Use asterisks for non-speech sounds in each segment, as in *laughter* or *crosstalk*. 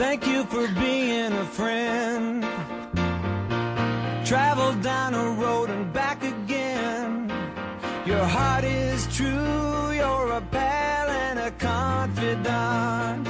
Thank you for being a friend. Travel down a road and back again. Your heart is true, you're a pal and a confidant.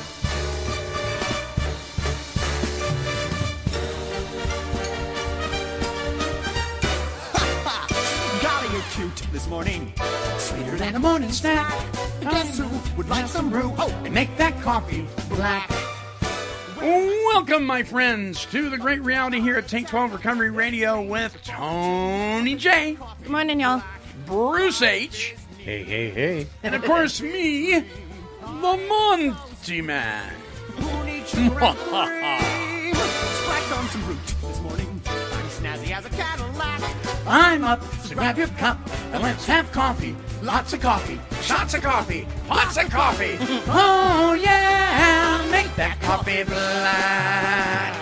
Cute this morning. Sweeter than a morning snack. Guess who would like some brew? Oh, and make that coffee black. Welcome, my friends, to the great reality here at Take 12 Recovery Radio with Tony J, Good morning, y'all. Bruce H, Hey, hey, hey. and of course me, the Monty Man. Who needs sugar? Splashed on some Brut this morning. I'm snazzy as a Cadillac. I'm up, so grab your cup and let's have coffee. Lots of coffee, shots of coffee, lots of coffee. *laughs* Oh yeah, make that coffee black.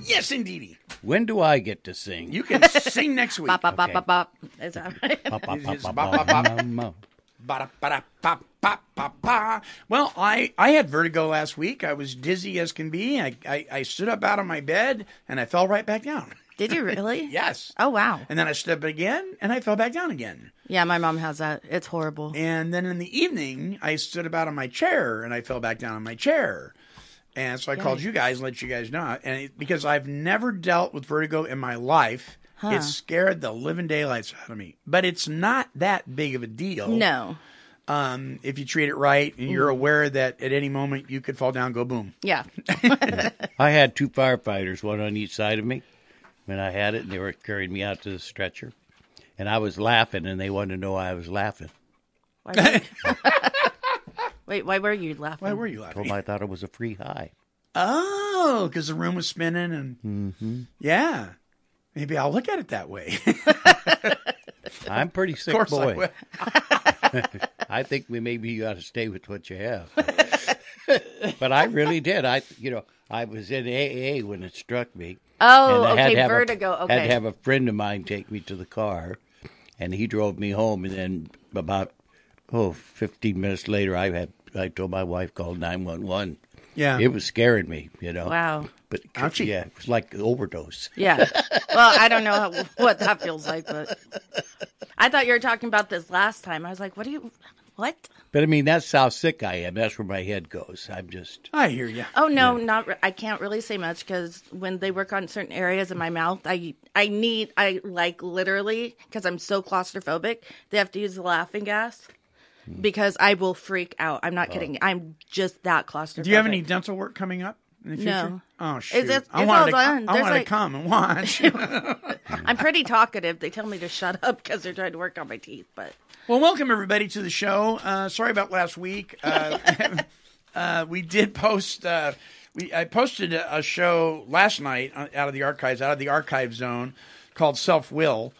Yes, indeedy. When do I get to sing? You can *laughs* sing next week. Bop, bop, bop, Okay. bop, bop. Is that right? Ba, ba, ba, It's ba, ba, ba, ba, ba. ma, ma. Ba-da-ba-da-ba-ba-ba-ba. Well, I, I had vertigo last week. I was dizzy as can be. I, I, I stood up out of my bed and I fell right back down. Did you *laughs* really? Yes. Oh, wow. And then I stood up again and I fell back down again. Yeah, my mom has that. It's horrible. And then in the evening, I stood about on my chair and I fell back down on my chair. And so I called you guys and let you guys know. And it, because I've never dealt with vertigo in my life, it scared the living daylights out of me. But it's not that big of a deal. No. um, if you treat it right and you're aware that at any moment you could fall down, go boom. Yeah. *laughs* I had two firefighters, one on each side of me, when I had it, and they were carrying me out to the stretcher. And I was laughing, and they wanted to know why I was laughing. Why were you... *laughs* Wait, why were you laughing? Why were you Told laughing? them I thought it was a free high. Oh, because the room was spinning and mm-hmm. yeah. Maybe I'll look at it that way. *laughs* I'm pretty sick of course I boy. will. *laughs* I think we maybe you got to stay with what you have. But I really did. I, you know, I was in AA when it struck me. Oh, and I had okay, to have vertigo. A, okay. Had to have a friend of mine take me to the car, and he drove me home. And then about oh, 15 minutes later, I had I told my wife called nine one one. Yeah. It was scaring me, you know. Wow. But Ouchie. yeah, it was like overdose. Yeah. Well, I don't know how, what that feels like, but I thought you were talking about this last time. I was like, what do you, what? But I mean, that's how sick I am. That's where my head goes. I'm just I hear you. Oh no, not re- I can't really say much because when they work on certain areas in my mouth, I I need I like literally because I'm so claustrophobic. They have to use the laughing gas hmm. because I will freak out. I'm not oh. kidding. I'm just that claustrophobic. Do you have any dental work coming up in the future? No. Oh shoot! it- I it's wanted to, done. I There's wanted like- to come and watch. *laughs* I'm pretty talkative. They tell me to shut up because they're trying to work on my teeth. But Well, welcome everybody to the show. Uh, sorry about last week. Uh, *laughs* uh, we did post. Uh, we I posted a, a show last night uh, out of the archives, out of the archive zone, called Self Will,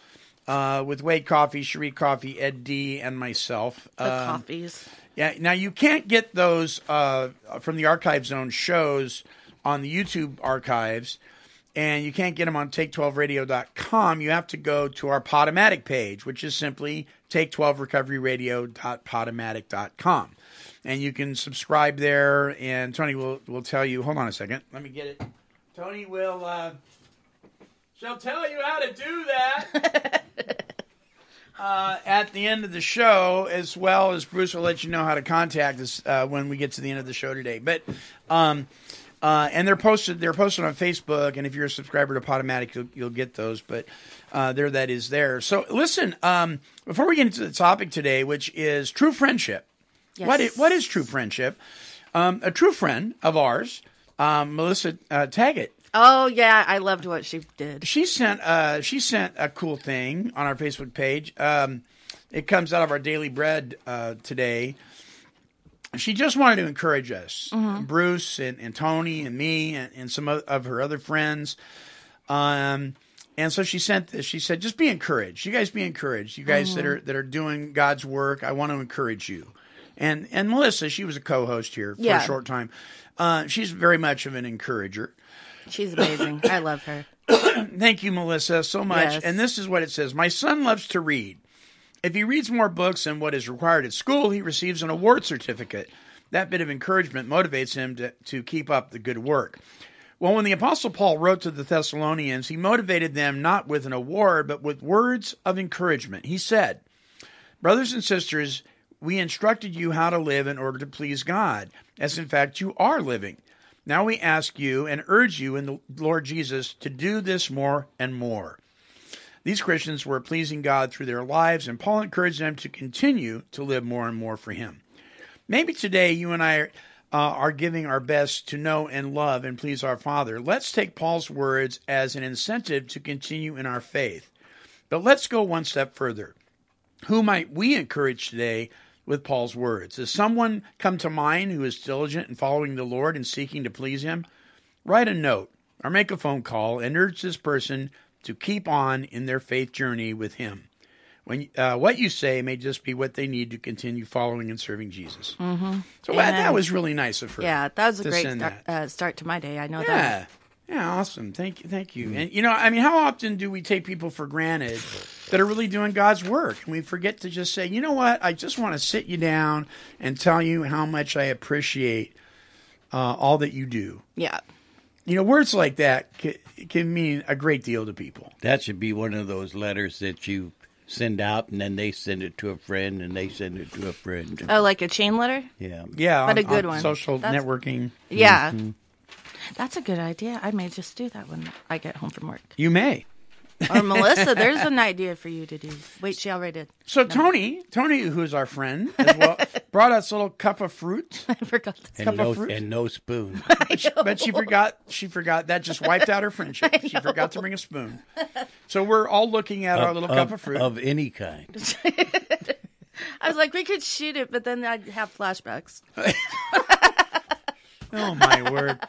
uh, with Wade Coffee, Cherie Coffee, Ed D, and myself. the Um, coffees. yeah. Now you can't get those uh, from the archive zone shows on the YouTube archives, and you can't get them on take12radio.com. You have to go to our Podomatic page, which is simply take12recoveryradio.podomatic.com. And you can subscribe there, and Tony will, will tell you. Hold on a second. Let me get it. Tony will. Uh, she'll tell you how to do that. *laughs* uh, at the end of the show, as well as Bruce will let you know how to contact us uh, when we get to the end of the show today. But um, uh, and they're posted they're posted on Facebook, and if you're a subscriber to Podomatic, you'll, you'll get those. But uh, there, that is there. So listen, um, before we get into the topic today, which is true friendship. What is, Yes. what is true friendship? Um, a true friend of ours um, Melissa uh, Taggett. Oh yeah, I loved what she did. She sent uh, she sent a cool thing on our Facebook page. Um, it comes out of our daily bread uh, today. She just wanted to encourage us, Bruce and, and Tony and me and, and some of, of her other friends. Um, and so she sent this. She said, "Just be encouraged. You guys be encouraged. You guys that are that are doing God's work. I want to encourage you." And and Melissa, she was a co-host here for Yeah. a short time. Uh, she's very much of an encourager. She's amazing. I love her. *coughs* Thank you, Melissa, so much. Yes. And this is what it says My son loves to read. If he reads more books than what is required at school, he receives an award certificate. That bit of encouragement motivates him to, to keep up the good work. Well, when the Apostle Paul wrote to the Thessalonians, he motivated them not with an award, but with words of encouragement. He said, Brothers and sisters, we instructed you how to live in order to please God, as in fact you are living. Now we ask you and urge you in the Lord Jesus to do this more and more. These Christians were pleasing God through their lives, and Paul encouraged them to continue to live more and more for Him. Maybe today you and I uh, are giving our best to know and love and please our Father. Let's take Paul's words as an incentive to continue in our faith. But let's go one step further. Who might we encourage today with Paul's words? Does someone come to mind who is diligent in following the Lord and seeking to please Him? Write a note or make a phone call and urge this person to keep on in their faith journey with Him. When uh, what you say may just be what they need to continue following and serving Jesus. Mm-hmm. So that, that was really nice of her. Yeah, that was a great start, uh, start to my day. I know Yeah. that. Yeah, awesome. Thank you. Thank you. And you know, I mean, how often do we take people for granted that are really doing God's work? And we forget to just say, you know what? I just want to sit you down and tell you how much I appreciate uh, all that you do. Yeah. You know, words like that can, can mean a great deal to people. That should be one of those letters that you send out, and then they send it to a friend, and they send it to a friend. Oh, like a chain letter? Yeah. Yeah, But on- a good on one. Social That's- networking. Yeah. Mm-hmm. That's a good idea. I may just do that when I get home from work. You may. *laughs* Or Melissa, *laughs* there's an idea for you to do. Wait, she already did. So Tony, Tony, who's our friend as well, *laughs* brought us a little cup of fruit. I forgot. To And Cup no, of fruit? and no spoon. but she forgot. She forgot that just wiped out her friendship. She forgot to bring a spoon. So we're all looking at our little cup of fruit. Of any kind. I was like, we could shoot it, but then I'd have flashbacks. oh my word!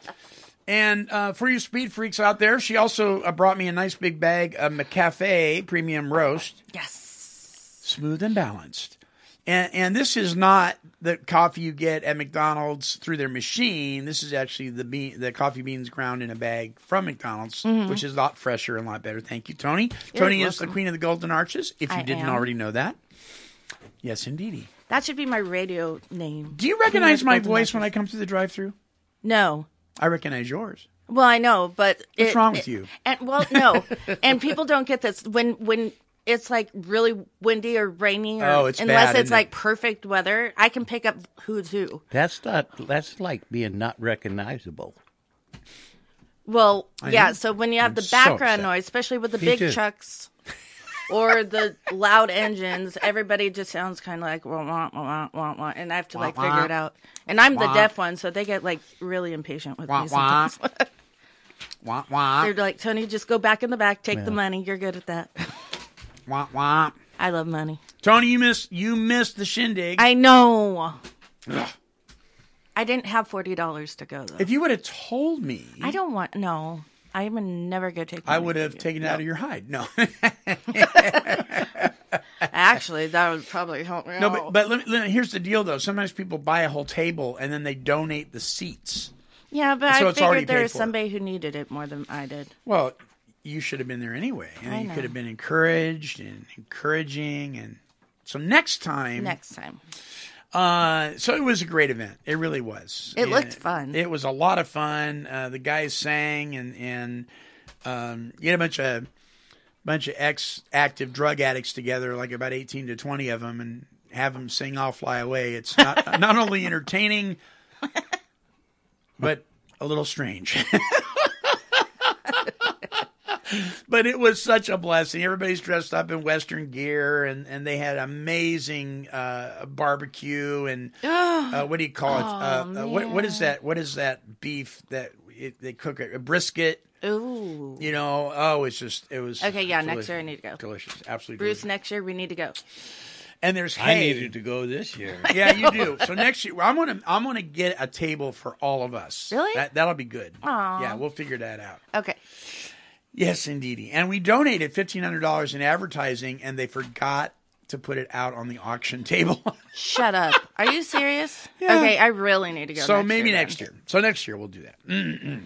And uh, for you speed freaks out there, she also uh, brought me a nice big bag of McCafe Premium Roast, Yes. smooth and balanced. And and this is not the coffee you get at McDonald's through their machine. This is actually the bean, the coffee beans ground in a bag from McDonald's, which is a lot fresher and a lot better. Thank you, Tony. Tony is the queen of the Golden Arches. If you I didn't am. already know that, yes, indeedy. That should be my radio name. Do you recognize my voice when I come through the drive-through? No. I recognize yours. Well, I know, but What's it- wrong with it- you? And well, no, *laughs* and people don't get this when when it's like really windy or rainy, or Oh, it's unless bad, it's isn't it? like perfect weather. I can pick up who's who. That's not. That's like being not recognizable. Well, yeah. know. So when you have I'm the background upset. noise, especially with the Me big too. trucks or the loud engines, everybody just sounds kind of like wah, wah, wah, wah, wah, and I have to like Wah, figure wah. it out. And I'm the Wah. deaf one, so they get like really impatient with Wah, me wah. sometimes. *laughs* Wah wah They're like, Tony, just go back in the back, take the money. You're good at that. wah wah. I love money. Tony, you missed you missed the shindig. I know. I didn't have forty dollars to go though. if you would have told me, I don't want no. I am never gonna take. I would from have you. taken it out of your hide. No, *laughs* Actually, that would probably help me. no, out. but but let me, let me- here's the deal though. Sometimes people buy a whole table and then they donate the seats. yeah, but so I it's already figured there paid was for. somebody who needed it more than I did. Well, you should have been there anyway. And I you know. could have been encouraged and encouraging and. So next time, Next time, Uh, so it was a great event. It really was. It And looked fun. It was a lot of fun. Uh, the guys sang, and and um, you had a bunch of bunch of ex active drug addicts together, like about eighteen to twenty of them, and have them sing "I'll Fly Away." It's not *laughs* not only entertaining, but a little strange. *laughs* *laughs* but it was such a blessing. Everybody's dressed up in Western gear, and, and they had amazing uh, barbecue and *gasps* uh, what do you call it? uh, uh, what what is that? What is that beef that it, they cook a, a brisket. Ooh. You know, oh, it's just it was Okay, yeah, delicious. next year I need to go. Delicious, absolutely. Bruce, delicious. next year we need to go. and there's I hay. needed to go this year. *laughs* Yeah, you do. So next year, I'm gonna I'm gonna get a table for all of us. Really? That that'll be good. Aw. Yeah, we'll figure that out. Okay. Yes, indeedy. And we donated fifteen hundred dollars in advertising, and they forgot to put it out on the auction *laughs* table. Shut up. Are you serious? *laughs* Yeah. Okay, I really need to go. so next maybe year then. next year. So next year we'll do that. Mm-mm.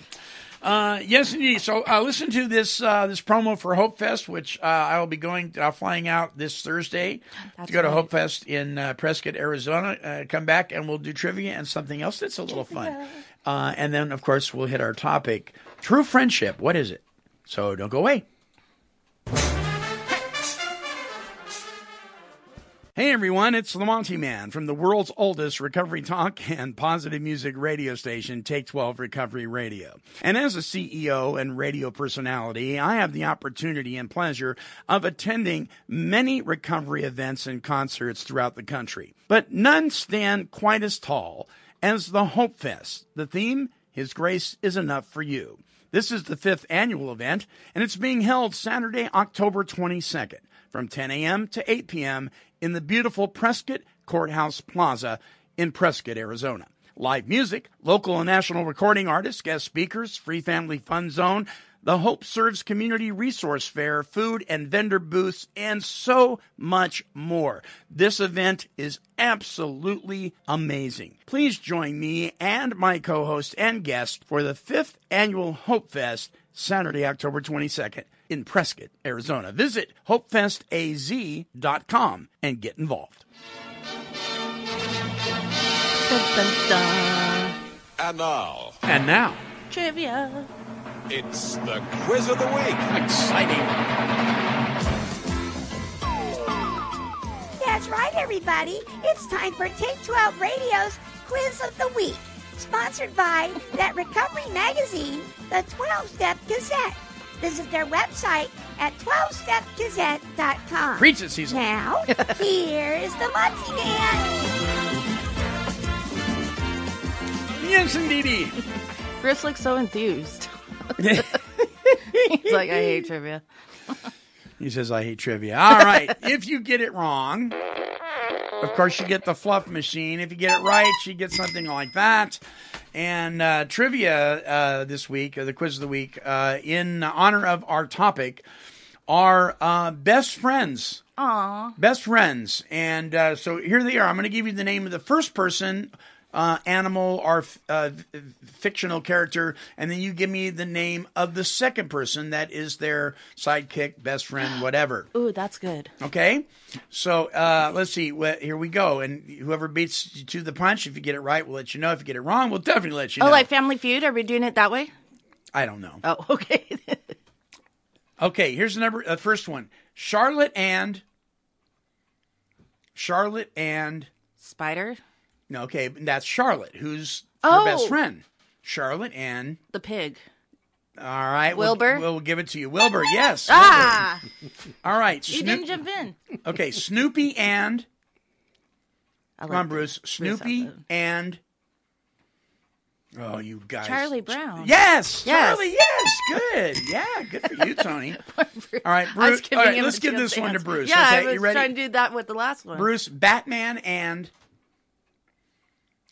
Uh, yes, indeed. So uh, listen to this uh, this promo for Hope Fest, which uh, I will be going uh, flying out this Thursday That's to go to right. Hope Fest in uh, Prescott, Arizona. Uh, come back and we'll do trivia and something else that's a little fun. Uh, and then, of course, we'll hit our topic: true friendship. What is it? So don't go away. Hey everyone, it's the Monty Man from the world's oldest recovery talk and positive music radio station, Take 12 Recovery Radio. And as a CEO and radio personality, I have the opportunity and pleasure of attending many recovery events and concerts throughout the country. But none stand quite as tall as the Hope Fest. The theme, His Grace is Enough for You. This is the fifth annual event, and it's being held Saturday, October 22nd from 10 a.m. to 8 p.m. in the beautiful Prescott Courthouse Plaza in Prescott, Arizona. Live music, local and national recording artists, guest speakers, free family fun zone, the Hope Serves Community Resource Fair, food and vendor booths, and so much more. This event is absolutely amazing. Please join me and my co-host and guest for the fifth annual Hope Fest, Saturday, October 22nd in Prescott, Arizona. Visit hopefestaz.com and get involved. Dun, dun, dun. And now, And now, Trivia. It's the quiz of the week. exciting. That's right, everybody. It's time for Take 12 Radio's Quiz of the Week, sponsored by that recovery magazine, the 12 Step Gazette. Visit their website at 12stepgazette.com. Preach it, Cecil. Now, *laughs* here's the Monty Man. Yes, indeedy. Bruce looks so enthused. He's like, I hate trivia. *laughs* He says, I hate trivia. All right. if you get it wrong, of course, you get the fluff machine. If you get it right, you get something like that. And uh, trivia uh, this week, the quiz of the week, uh, in honor of our topic, are uh, best friends. Aw. Best friends. And uh, so here they are. I'm going to give you the name of the first person. Uh, animal or f- uh, fictional character, and then you give me the name of the second person that is their sidekick, best friend, *gasps* whatever. Ooh, that's good. Okay, so uh, let's see. Well, here we go. And whoever beats you to the punch, if you get it right, we'll let you know. If you get it wrong, we'll definitely let you know. Oh, like Family Feud? Are we doing it that way? I don't know. Oh, *laughs* okay. Okay, here's the number. Uh, first one: Charlotte and Charlotte and Spider? No. Okay, that's Charlotte, who's Oh. her best friend. Charlotte and The pig. all right, we'll- Wilbur? We'll, give it to you, Wilbur. Yes. Ah! Wilbur. All right. You Snoop- didn't jump in. okay, Snoopy and I come like on, Bruce. Snoopy and oh, you guys, Charlie Brown. Yes, Yes. Charlie. Yes, good. Yeah, good for you, Tony. *laughs* All right, I was Bruce. giving All right, him let's a give chance this to one to answer. Bruce. Yeah, okay, I was you ready? trying to do that with the last one. Bruce, Batman and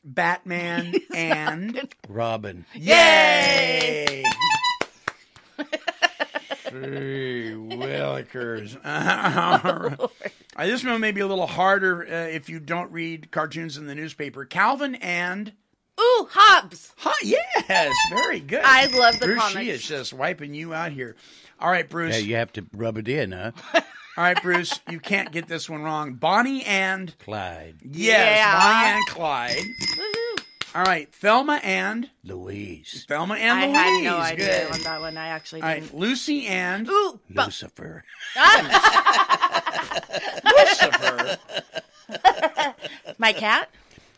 Batman *laughs* and *laughs* Robin. Yay! Gee *laughs* willikers. All right, this one may be a little harder uh, if you don't read cartoons in the newspaper. Calvin and Ooh, Hobbes. Huh, yes, very good. I love the Bruce, She is just wiping you out here. All right, Bruce. Yeah, you have to rub it in, huh? All right, Bruce. You can't get this one wrong. Bonnie and Clyde, yes, Yeah. Bonnie and Clyde. All right, Thelma and Louise, Thelma and Louise. I Louise. had no idea Good. on that one. I actually All didn't. right, Lucy and Ooh, bu- Lucifer, *laughs* Lucifer. my cat.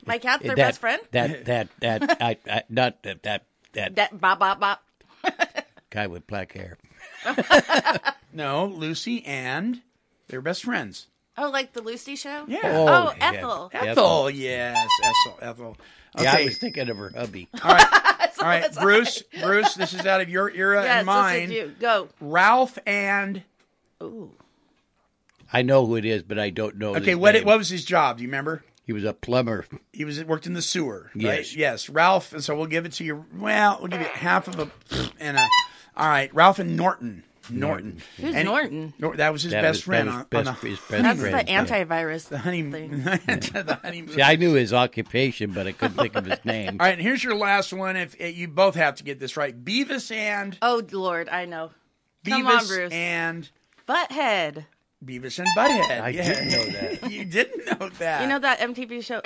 My cat's their that, best friend. That that that I, I not that that that, That bop bop bop. guy with black hair. *laughs* No, Lucy and they're best friends. Oh, like the Lucy show. Yeah. Oh, oh yeah. Ethel. Ethel, yes, Ethel, Ethel. Okay, Yeah, I was thinking of her hubby. *laughs* all right, *laughs* all All right, Bruce. Bruce, this is out of your era yes, and this mine. is you. Go. Ralph and Ooh. I know who it is, but I don't know. okay, what name. what was his job? Do you remember? He was a plumber. He was worked in the sewer. Right? Yes. yes, Ralph. And so we'll give it to you. Well, we'll give you half of a and a. All right, Ralph and Norton. Norton. Who's And- Norton? Nor- that was his That best was- friend that on, was best- on the, his best That's friend, the yeah. antivirus the honey, thing. *laughs* the honeymoon. See, I knew his occupation, but I couldn't think of his name. *laughs* All right, and here's your last one. If uh, you both have to get this right, Beavis and Oh Lord, I know. Beavis Come on, Bruce. and Butthead. Beavis and Butthead. I yeah. didn't know that. *laughs* you didn't know that. You know that MTV show?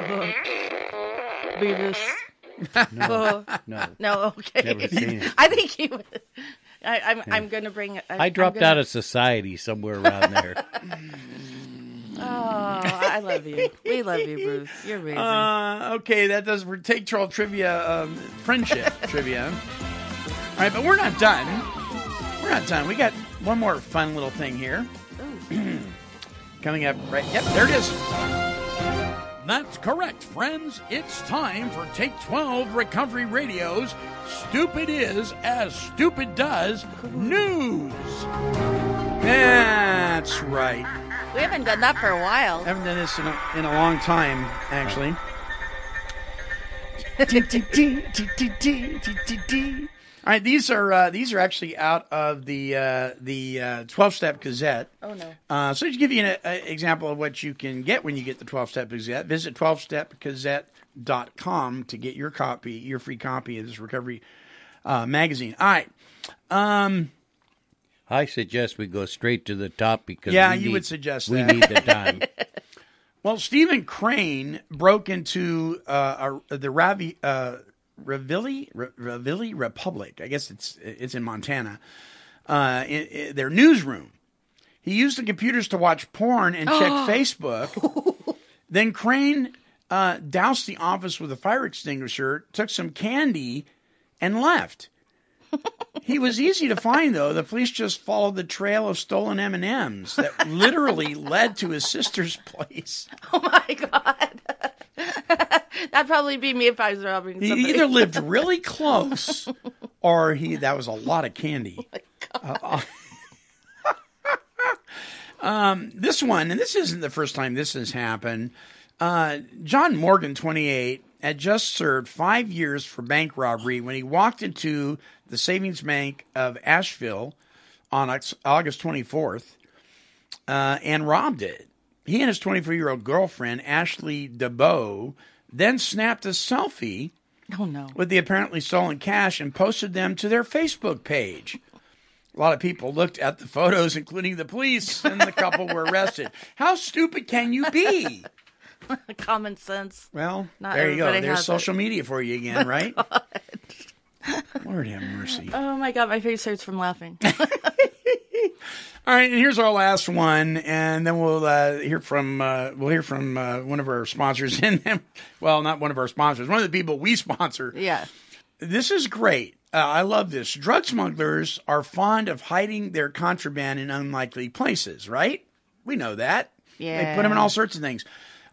Beavis. Oh, No. no, okay. Never seen it. I think he would. I, I'm. I'm gonna bring. I, I dropped gonna, out of society somewhere around there. *laughs* Oh, I love you. We love you, Bruce. You're amazing. Uh, okay, that does for take troll trivia, um, friendship *laughs* trivia. All right, but we're not done. We're not done. We got one more fun little thing here *clears throat* coming up. Right? Yep, there it is. That's correct, friends. It's time for Take 12 Recovery Radio's Stupid Is as Stupid Does News. That's right. we haven't done that for a while. haven't done this in a, in a long time, actually. All right, these are uh, these are actually out of the uh, the twelve step Gazette. Oh no. Uh, so to give you an a, example of what you can get when you get the 12 Step Gazette, visit 12stepgazette.com to get your copy, your free copy of this recovery uh, magazine. All right. Um, I suggest we go straight to the top because Yeah, we you need- would suggest we that. need the time. *laughs* *laughs* well, Stephen Crane broke into uh, a, the Ravi, uh, Ravilli, Ra- Ravalli Republic. I guess it's it's in Montana. Uh, in, in their newsroom. He used the computers to watch porn and check *gasps* Facebook. then Crane uh, doused the office with a fire extinguisher, took some candy, and left. He was easy to find, though. The police just followed the trail of stolen M and M's that literally led to his sister's place. *laughs* Oh my god. *laughs* *laughs* That'd probably be me if I was robbing somebody. He either lived *laughs* really close, or he that was a lot of candy. *laughs* Uh, um, this one, and this isn't the first time this has happened. Uh, John Morgan, 28, had just served five years for bank robbery when he walked into the Savings Bank of Asheville on August 24th uh, and robbed it. He and his 24 year old girlfriend, Ashley DeBow, then snapped a selfie oh no. with the apparently stolen cash and posted them to their Facebook page. A lot of people looked at the photos, including the police, and the couple were arrested. How stupid can you be? *laughs* Common sense. Well, Not there you go. There's social media for you again, right? *laughs* Lord have mercy. Oh my god, my face hurts from laughing. *laughs* All right, and here's our last one, and then we'll uh, hear from uh, we'll hear from uh, one of our sponsors, *laughs* and then, well, not one of our sponsors, one of the people we sponsor. yeah. This is great. Uh, I love this. Drug smugglers are fond of hiding their contraband in unlikely places, right? We know that. Yeah, They put them in all sorts of things,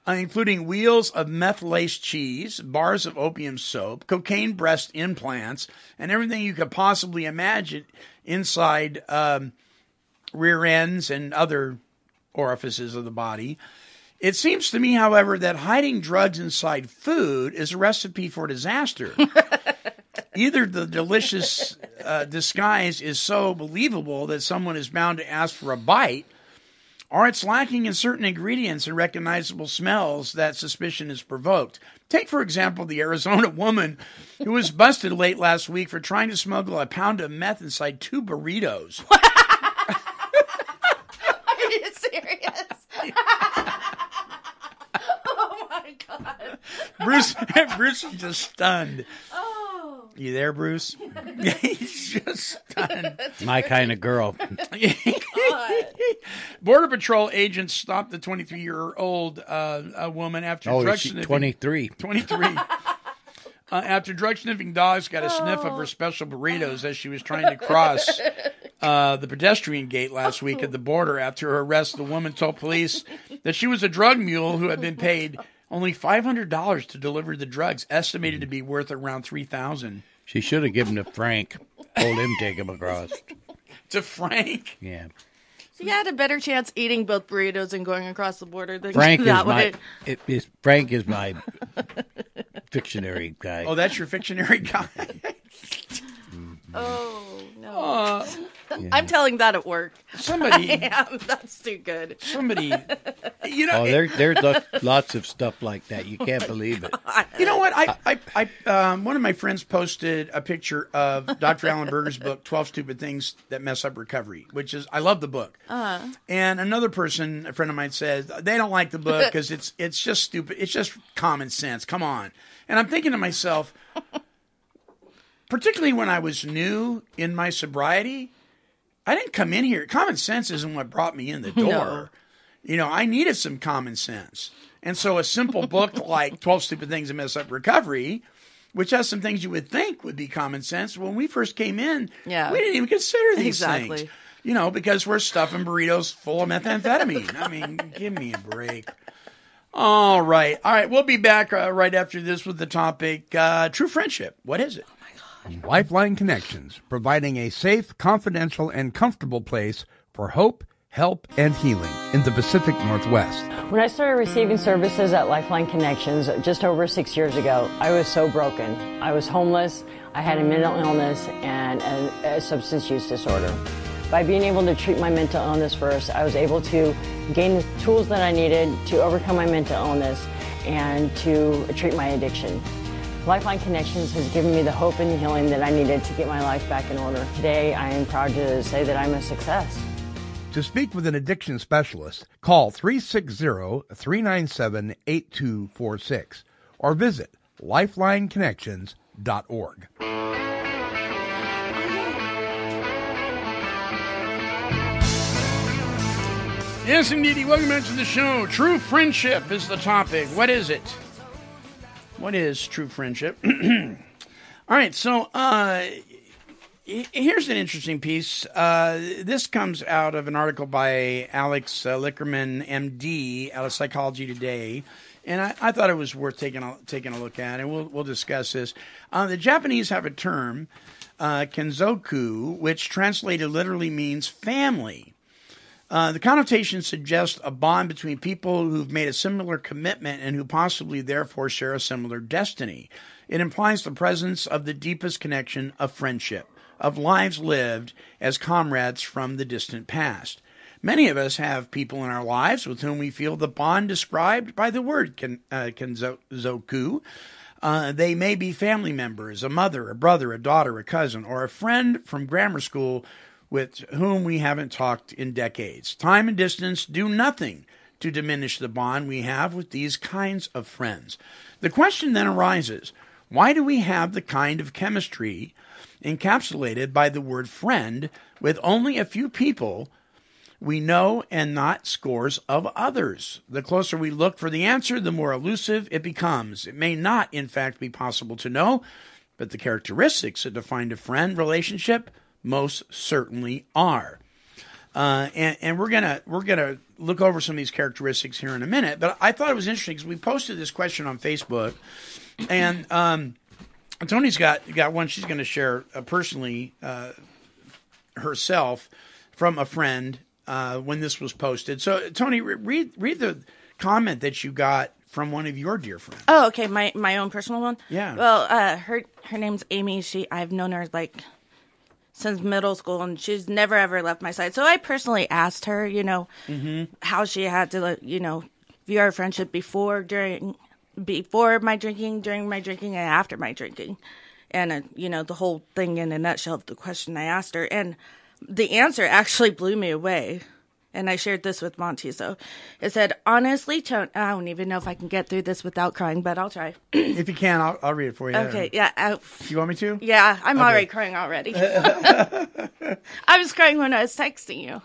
uh, including wheels of meth laced cheese, bars of opium soap, cocaine breast implants, and everything you could possibly imagine inside um, rear ends and other orifices of the body. It seems to me, however, that hiding drugs inside food is a recipe for disaster. *laughs* Either the delicious uh, disguise is so believable that someone is bound to ask for a bite, or it's lacking in certain ingredients and recognizable smells that suspicion is provoked. Take, for example, the Arizona *laughs* woman who was busted late last week for trying to smuggle a pound of meth inside two burritos. Are you serious? oh my god. Bruce, *laughs* Bruce is just stunned. Oh. You there, Bruce? *laughs* *laughs* He's just stunned. My kind of girl. Border Patrol agents stopped the 23 year old uh, a woman after Oh, drug sniffing. 23? 23. uh, after drug sniffing dogs got a sniff of her special burritos as she was trying to cross uh, the pedestrian gate last week at the border. After her arrest, the woman told police that she was a drug mule who had been paid only $500 to deliver the drugs, estimated to be worth around 3000 She should have given to Frank. Told him take him across. *laughs* To Frank. Yeah. You had a better chance eating both burritos and going across the border than Frank *laughs* is that my. way. It is, Frank is my fictionary guy. Oh, that's your fictionary guy. *laughs* Oh no! *laughs* I'm telling that at work. Somebody, *laughs* Yeah, that's too good. somebody. *laughs* You know, Oh, there, there's lo- lots of stuff like that. You can't believe it. You know what? I, I, I, um, one of my friends posted a picture of Dr. Allen Berger's book, 12 Stupid Things That Mess Up Recovery, which is, I love the book. Uh-huh. And another person, a friend of mine says, they don't like the book because it's, it's just stupid. It's just common sense. Come on. And I'm thinking to myself, particularly when I was new in my sobriety, I didn't come in here. Common sense isn't what brought me in the *laughs* door. No. You know, I needed some common sense. And so a simple book *laughs* like 12 Stupid Things That Mess Up Recovery, which has some things you would think would be common sense, when we first came in, Yeah. we didn't even consider these Exactly. things. You know, because we're stuffing burritos full of methamphetamine. I mean, give me a break. All right. All right. We'll be back uh, right after this with the topic uh, true friendship. What is it? Lifeline Connections, providing a safe, confidential, and comfortable place for hope, help, and healing in the Pacific Northwest. When I started receiving services at Lifeline Connections just over six years ago, I was so broken. I was homeless, I had a mental illness, and a, a substance use disorder. By being able to treat my mental illness first, I was able to gain the tools that I needed to overcome my mental illness and to treat my addiction. Lifeline Connections has given me the hope and healing that I needed to get my life back in order. Today, I am proud to say that I'm a success. To speak with an addiction specialist, call 360 397 8246 or visit lifelineconnections.org. Yes, indeedy. Welcome back to the show. True friendship is the topic. What is it? What is true friendship? *clears throat* All right, so uh, here's an interesting piece. Uh, this comes out of an article by Alex uh, Lickerman, MD, out of Psychology Today. And I, I thought it was worth taking a, taking a look at, and we'll, we'll discuss this. Uh, the Japanese have a term, uh, kenzoku, which translated literally means family. Uh, the connotation suggests a bond between people who've made a similar commitment and who possibly therefore share a similar destiny. It implies the presence of the deepest connection of friendship, of lives lived as comrades from the distant past. Many of us have people in our lives with whom we feel the bond described by the word ken, uh. Uh, they may be family members, a mother, a brother, a daughter, a cousin, or a friend from grammar school with whom we haven't talked in decades. Time and distance do nothing to diminish the bond we have with these kinds of friends. The question then arises why do we have the kind of chemistry encapsulated by the word friend with only a few people we know and not scores of others. The closer we look for the answer, the more elusive it becomes. It may not, in fact, be possible to know, but the characteristics that define a friend relationship most certainly are. Uh, and, and we're gonna we're gonna look over some of these characteristics here in a minute. But I thought it was interesting because we posted this question on Facebook, and um, Tony's got got one she's going to share uh, personally uh, herself from a friend uh, when this was posted. So Tony, read read the comment that you got from one of your dear friends. Oh, okay. My my own personal one. Yeah. Well, uh, her her name's Amy. She I've known her like since middle school, and she's never ever left my side. So I personally asked her, you know, how she had to, you know, view our friendship before, during, before my drinking, during my drinking, and after my drinking, and uh, you know the whole thing in a nutshell of the question I asked her, and the answer actually blew me away. And I shared this with Monty. So it said, honestly, Tony, I don't even know if I can get through this without crying, but I'll try. *clears throat* If you can, I'll, I'll read it for you. Okay, yeah. Uh, You want me to? yeah, I'm already crying already. *laughs* I was crying when I was texting you.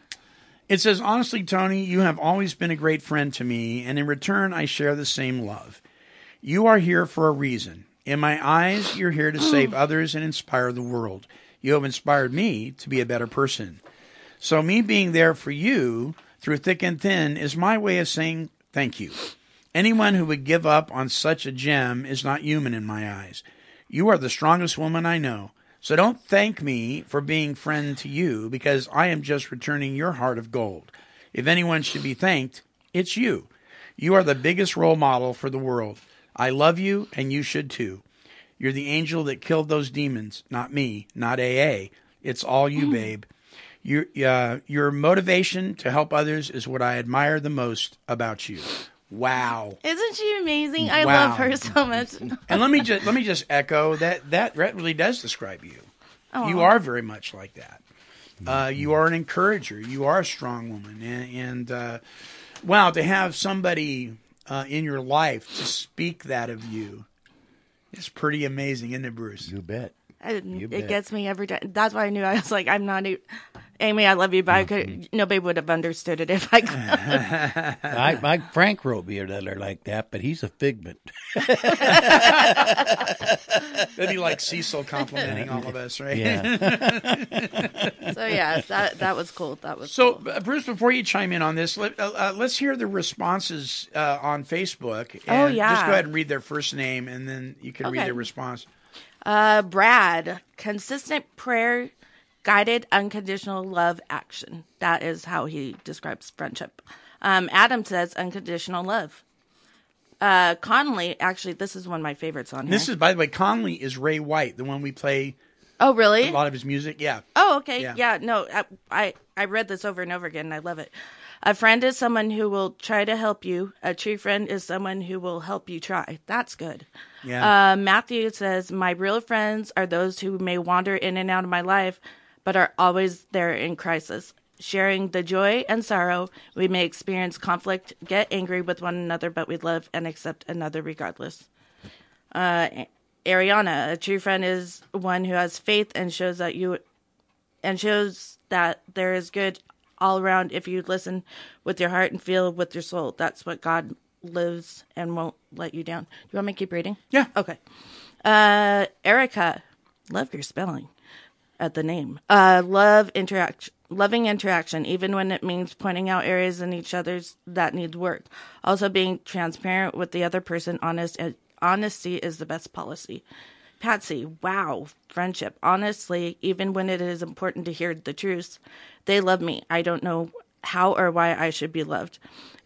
It says, honestly, Tony, you have always been a great friend to me, and in return, I share the same love. You are here for a reason. In my eyes, you're here to save *gasps* others and inspire the world. You have inspired me to be a better person. So, me being there for you through thick and thin is my way of saying thank you. Anyone who would give up on such a gem is not human in my eyes. You are the strongest woman I know. So don't thank me for being friend to you because I am just returning your heart of gold. If anyone should be thanked, it's you. You are the biggest role model for the world. I love you and you should too. You're the angel that killed those demons, not me, not AA. It's all you, mm. babe. Your uh, your motivation to help others is what I admire the most about you. Wow. Isn't she amazing? I Wow. love her so much. And let me just let me just echo that that that really does describe you. You are very much like that. Uh, you are an encourager. You are a strong woman, and, and uh, wow, to have somebody uh, in your life to speak that of you is pretty amazing, isn't it, Bruce? You bet. And bet. it gets me every time. That's why I knew I was like, I'm not. Amy, I love you, but I could. Nobody would have understood it if I *laughs* could. I, I Frank wrote me a letter like that, but he's a figment. *laughs* That'd be like Cecil complimenting all of us, right? Yeah. *laughs* so yeah, that that was cool. That was So, cool. uh, Bruce, before you chime in on this, let, uh, uh, let's hear the responses uh, on Facebook. Oh, yeah. Just go ahead and read their first name, and then you can read their response. Uh, Brad, consistent prayer, guided unconditional love action. That is how he describes friendship. Um, Adam says unconditional love. Uh, Conley, actually, this is one of my favorites on here. This is, by the way, Conley is Ray White, the one we play oh, really? a lot of his music. Yeah. Oh, okay. Yeah. Yeah. no, I, I I read this over and over again. and I love it. A friend is someone who will try to help you. A true friend is someone who will help you try. That's good. Yeah. Uh, Matthew says, "My real friends are those who may wander in and out of my life, but are always there in crisis." Sharing the joy and sorrow, we may experience conflict, get angry with one another, but we love and accept another regardless. Uh, Ariana, a true friend is one who has faith and shows that you and shows that there is good all around if you listen with your heart and feel with your soul. That's what God lives and won't let you down. Do you want me to keep reading? Yeah. Okay. Uh, Erica, love your spelling at the name. Uh, love interaction, loving interaction, even when it means pointing out areas in each other's that need work. Also, being transparent with the other person. Honest, and honesty is the best policy. Patsy, wow, friendship. Honestly, even when it is important to hear the truth, they love me. I don't know how or why I should be loved.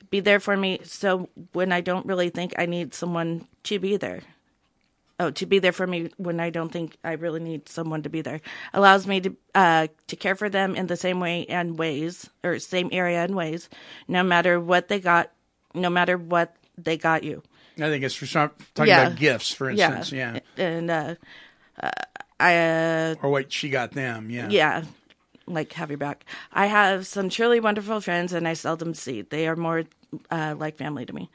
Be there for me so when I don't really think I need someone to be there. Oh, to be there for me when I don't think I really need someone to be there allows me to uh, to care for them in the same way and ways or same area and ways, no matter what they got, no matter what they got you. I think it's for some, talking Yeah. about gifts, for instance. Yeah. and uh, uh, I uh, Or what she got them. Yeah. yeah, like have your back. I have some truly wonderful friends, and I seldom see. They are more uh, like family to me.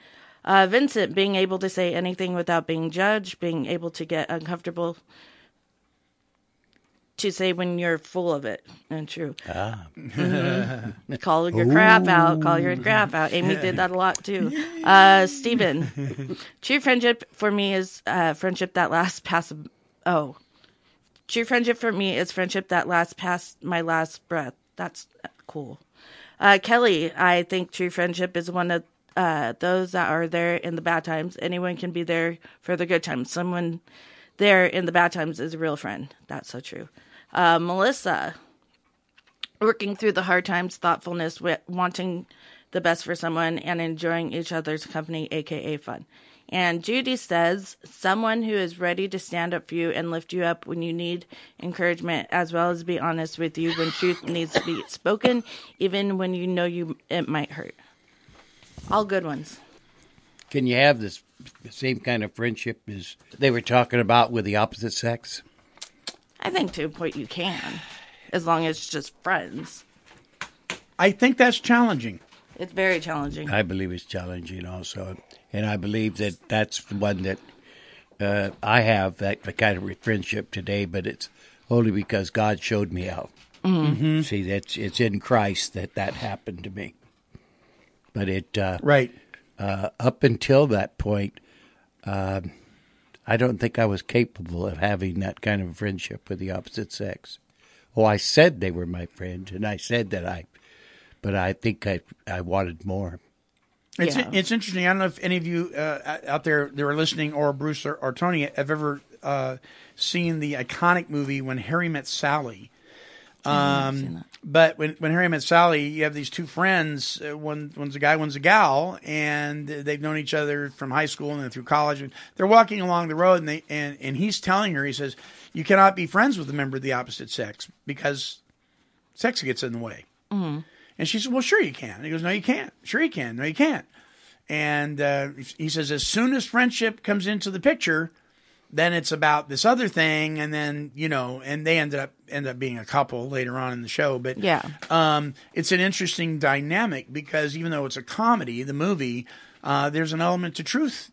Uh, Vincent, being able to say anything without being judged, being able to get uncomfortable to say when you're full of it and true. Ah. Mhm. *laughs* Call your crap out. Call your crap out. Amy did that a lot too. Uh, Stephen, *laughs* true friendship for me is uh, friendship that lasts past. Oh, true friendship for me is friendship that lasts past my last breath. That's cool. Uh, Kelly, I think true friendship is one of uh, those that are there in the bad times. Anyone can be there for the good times. Someone there in the bad times is a real friend. That's so true. Uh, Melissa, working through the hard times, thoughtfulness, wanting the best for someone, and enjoying each other's company, aka fun. And Judy says, someone who is ready to stand up for you and lift you up when you need encouragement, as well as be honest with you when truth needs to be spoken, even when you know you it might hurt. All good ones. Can you have this same kind of friendship as they were talking about with the opposite sex? I think to a point you can, as long as it's just friends. I think that's challenging. It's very challenging. I believe it's challenging also, and I believe that that's the one that uh, I have that kind of friendship today. But it's only because God showed me how. Mhm. See, that's it's in Christ that that happened to me. But it uh, right uh, up until that point, um I don't think I was capable of having that kind of friendship with the opposite sex. Oh, I said they were my friend, and I said that I, but I think I I wanted more. It's Yeah. it's interesting. I don't know if any of you uh, out there that are listening, or Bruce or, or Tony, have ever uh, seen the iconic movie When Harry Met Sally. Um, but when when Harry met Sally, you have these two friends. Uh, one one's a guy, one's a gal, and they've known each other from high school and then through college. And they're walking along the road, and they and and he's telling her, he says, "You cannot be friends with a member of the opposite sex because sex gets in the way." Mhm. And she said, "Well, sure you can." And he goes, "No, you can't. Sure you can. No, you can't." And uh, he says, "As soon as friendship comes into the picture." Then it's about this other thing and then you know and they ended up end up being a couple later on in the show but Yeah. um, it's an interesting dynamic because even though it's a comedy the movie uh, there's an element to truth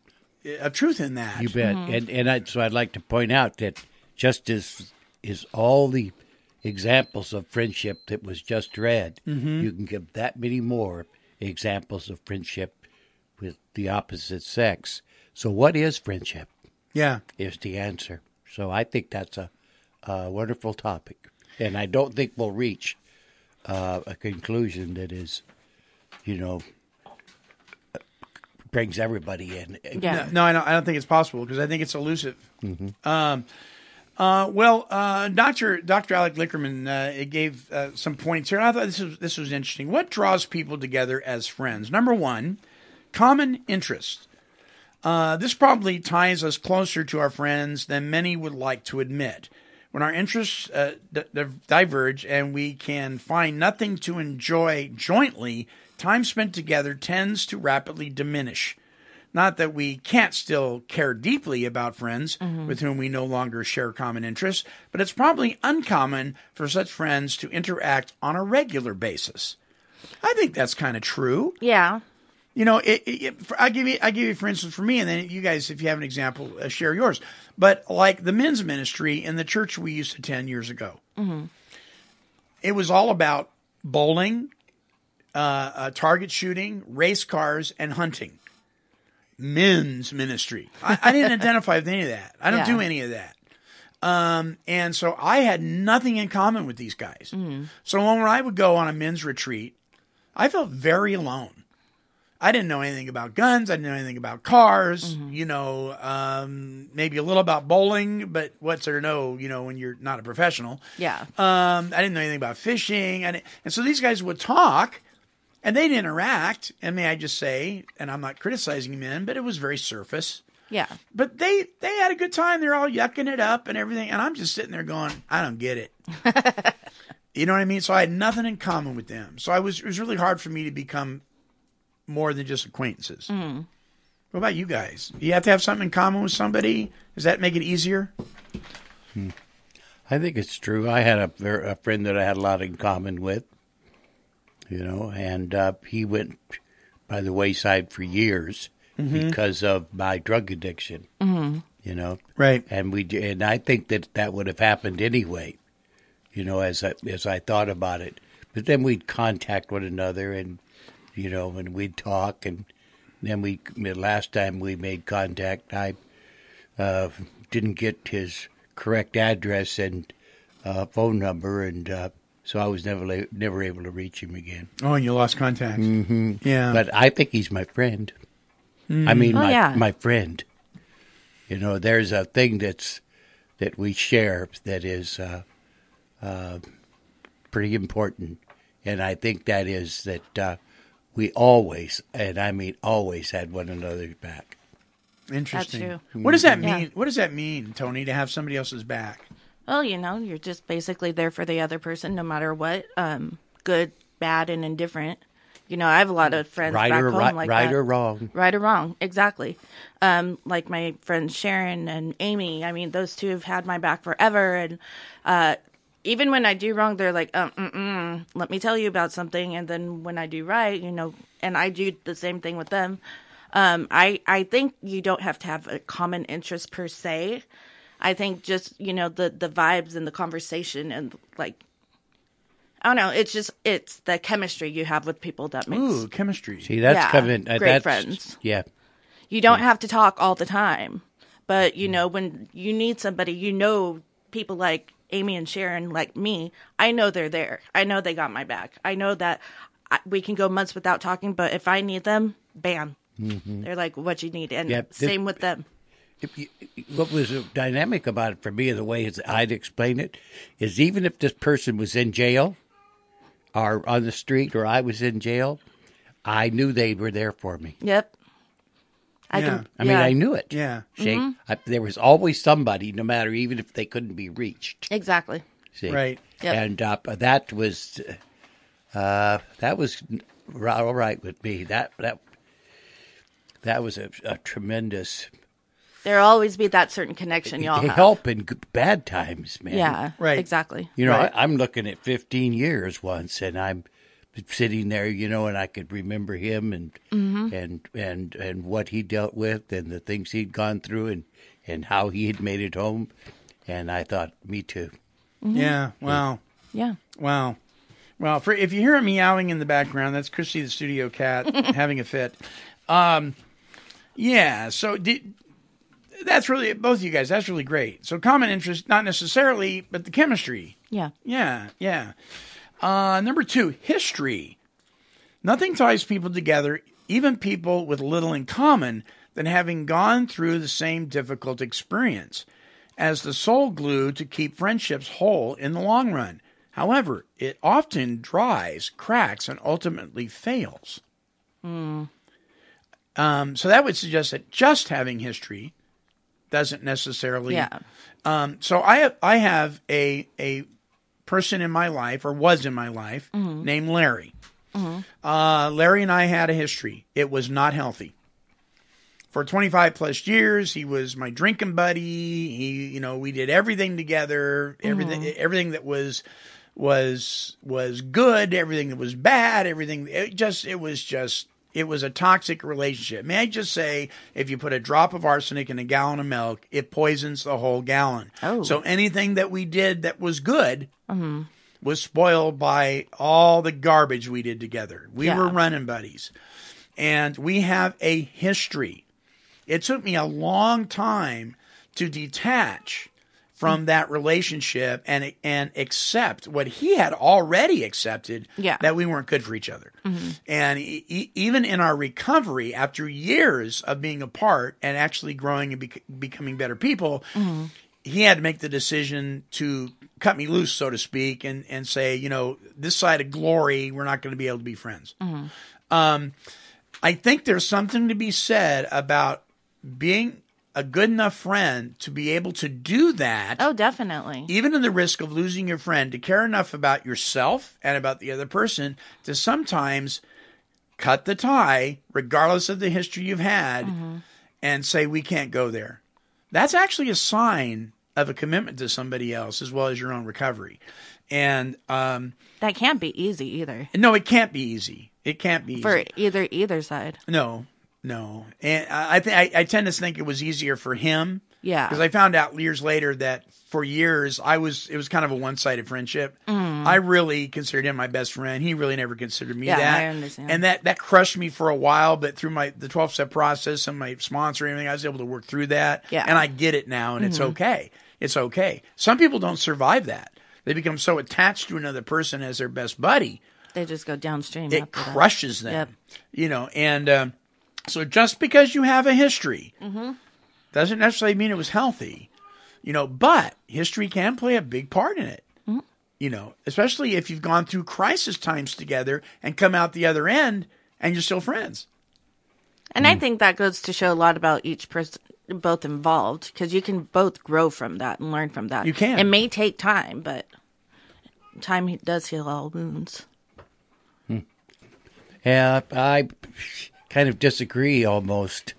of truth in that You bet. And and I, so I'd like to point out that just as is all the examples of friendship that was just read, Mhm. you can give that many more examples of friendship with the opposite sex. So what is friendship? Yeah. Is the answer. So I think that's a, a wonderful topic. And I don't think we'll reach uh, a conclusion that is, you know, brings everybody in. No, no, I don't, I don't think it's possible because I think it's elusive. Mhm. Um, uh, well, uh, Doctor Doctor Alex Lickerman uh, it gave uh, some points here. I thought this was this was interesting. What draws people together as friends? Number one, common interest. Uh, this probably ties us closer to our friends than many would like to admit. When our interests uh, d- diverge and we can find nothing to enjoy jointly, time spent together tends to rapidly diminish. Not that we can't still care deeply about friends with whom we no longer share common interests, but it's probably uncommon for such friends to interact on a regular basis. I think that's kind of true. Yeah. You know, it, it, for- I give you, I give you, for instance, for me, and then you guys, if you have an example, uh, share yours. But like the men's ministry in the church we used to attend years ago, Mm-hmm. it was all about bowling, uh, uh, target shooting, race cars, and hunting. Men's ministry. I, I didn't *laughs* identify with any of that. I don't Yeah. do any of that. Um, and so I had nothing in common with these guys. So when I would go on a men's retreat, I felt very alone. I didn't know anything about guns. I didn't know anything about cars. You know, um, maybe a little about bowling, but what's there to know? You know, when you're not a professional. Yeah. Um, I didn't know anything about fishing, and and so these guys would talk, and they'd interact. And may I just say, and I'm not criticizing men, but it was very surface. Yeah. But they they had a good time. They're all yucking it up and everything, and I'm just sitting there going, I don't get it. *laughs* you know what I mean? So I had nothing in common with them. So I was it was really hard for me to become more than just acquaintances. Mm. What about you guys? You have to have something in common with somebody. Does that make it easier? I think it's true. I had a, a friend that I had a lot in common with, you know, and uh, he went by the wayside for years Mhm. because of my drug addiction. Mhm. You know, Right. And we and I think that that would have happened anyway. You know, as I, as I thought about it, but then we'd contact one another, and you know, and we'd talk, and then we the last time we made contact, I uh, didn't get his correct address and uh, phone number, and uh, so I was never la- never able to reach him again. Oh, and you lost contact. hmm Yeah. but I think he's my friend. I Mm. mean, Oh, my yeah. my friend. You know, there's a thing that's that we share that is uh, uh, pretty important, and I think that is that uh, we always, and I mean always, had one another's back. Interesting. true. What does that Yeah. mean? What does that mean, Tony, to have somebody else's back? Well, you know, you're just basically there for the other person, no matter what, um, good, bad, and indifferent. You know, I have a lot of friends Right back or home right- like right that. or wrong. right or wrong, exactly. Um, like my friends Sharon and Amy. I mean, those two have had my back forever, and uh, even when I do wrong, they're like, um, mm-mm, "Let me tell you about something." And then when I do right, you know, and I do the same thing with them. Um, I I think you don't have to have a common interest per se. I think just you know the the vibes and the conversation and like I don't know. It's just it's the chemistry you have with people that makes Ooh, chemistry. See, that's Yeah, coming. uh, great that's, friends. Yeah, you don't have to talk all the time, but you know when you need somebody, you know people like Amy and Sharon, like me. I know they're there. I know they got my back. I know that I, we can go months without talking, but if I need them, bam, Mhm. they're like, "What you need?" And Yep, this- same with them. if you, what was dynamic about it for me, and the way I'd explain it, is even if this person was in jail, or on the street, or I was in jail, I knew they were there for me. Yep. I Yeah. can. I mean, yeah. I knew it. Yeah. See, I, there was always somebody, no matter even if they couldn't be reached. Exactly. See, Right. Yep. and uh, that was uh, that was all right with me. That that that was a, a tremendous There'll always be that certain connection y'all have. help in bad times, man. Yeah. Right. Exactly. You know, Right. I, I'm looking at 15 years once, and I'm sitting there, you know, and I could remember him and Mm-hmm. and and and what he dealt with, and the things he'd gone through, and and how he had made it home. And I thought, me too. Yeah. Wow. Yeah. Wow. Well, for if you hear a meowing in the background, that's Christy the studio cat *laughs* having a fit. Um, yeah. So did, that's really both of you guys. That's really great. So common interest, not necessarily, but the chemistry. Yeah. Yeah. Yeah. Uh, number two, history. Nothing ties people together, even people with little in common, than having gone through the same difficult experience as the sole glue to keep friendships whole in the long run. However, it often dries, cracks, and ultimately fails. Um, so that would suggest that just having history doesn't necessarily. Yeah. Um, so I have I have a a person in my life or was in my life mm-hmm. named Larry. Mm-hmm. Uh, Larry and I had a history. It was not healthy. For 25 plus years, he was my drinking buddy. He, you know, we did everything together. Everything, mm-hmm. everything that was was was good. Everything that was bad. Everything. It just, it was just, it was a toxic relationship. May I just say, if you put a drop of arsenic in a gallon of milk, it poisons the whole gallon. Oh. So anything that we did that was good mm-hmm. was spoiled by all the garbage we did together. We Yeah. were running buddies. And we have a history. It took me a long time to detach from that relationship and and accept what he had already accepted Yeah. that we weren't good for each other. Mm-hmm. And e- even in our recovery after years of being apart and actually growing and bec- becoming better people, mm-hmm. he had to make the decision to cut me loose, so to speak, and, and say, you know, this side of glory, we're not going to be able to be friends. Mm-hmm. Um, I think there's something to be said about being a good enough friend to be able to do that, Oh, definitely. even in the risk of losing your friend, to care enough about yourself and about the other person to sometimes cut the tie, regardless of the history you've had, and say, we can't go there. That's actually a sign of a commitment to somebody else as well as your own recovery. And um, That can't be easy either no, it can't be easy. It can't be for easy. either either side. No, no. And I think I, I tend to think it was easier for him. Yeah. Because I found out years later that for years I was it was kind of a one sided friendship. I really considered him my best friend. He really never considered me Mm. Yeah, that. I understand. And that that crushed me for a while, but through my the twelve step process and my sponsor and everything, I was able to work through that. Yeah. Mm-hmm. And I get it now and it's okay. It's okay. Some people don't survive that. They become so attached to another person as their best buddy They just go downstream. it after that. crushes them. Yep. You know, and um, so just because you have a history Mm-hmm. doesn't necessarily mean it was healthy. You know, but history can play a big part in it. Mm-hmm. You know, especially if you've gone through crisis times together and come out the other end and you're still friends. And I think that goes to show a lot about each person, both involved, because you can both grow from that and learn from that. You can. It may take time, but time does heal all wounds. Yeah, I kind of disagree almost.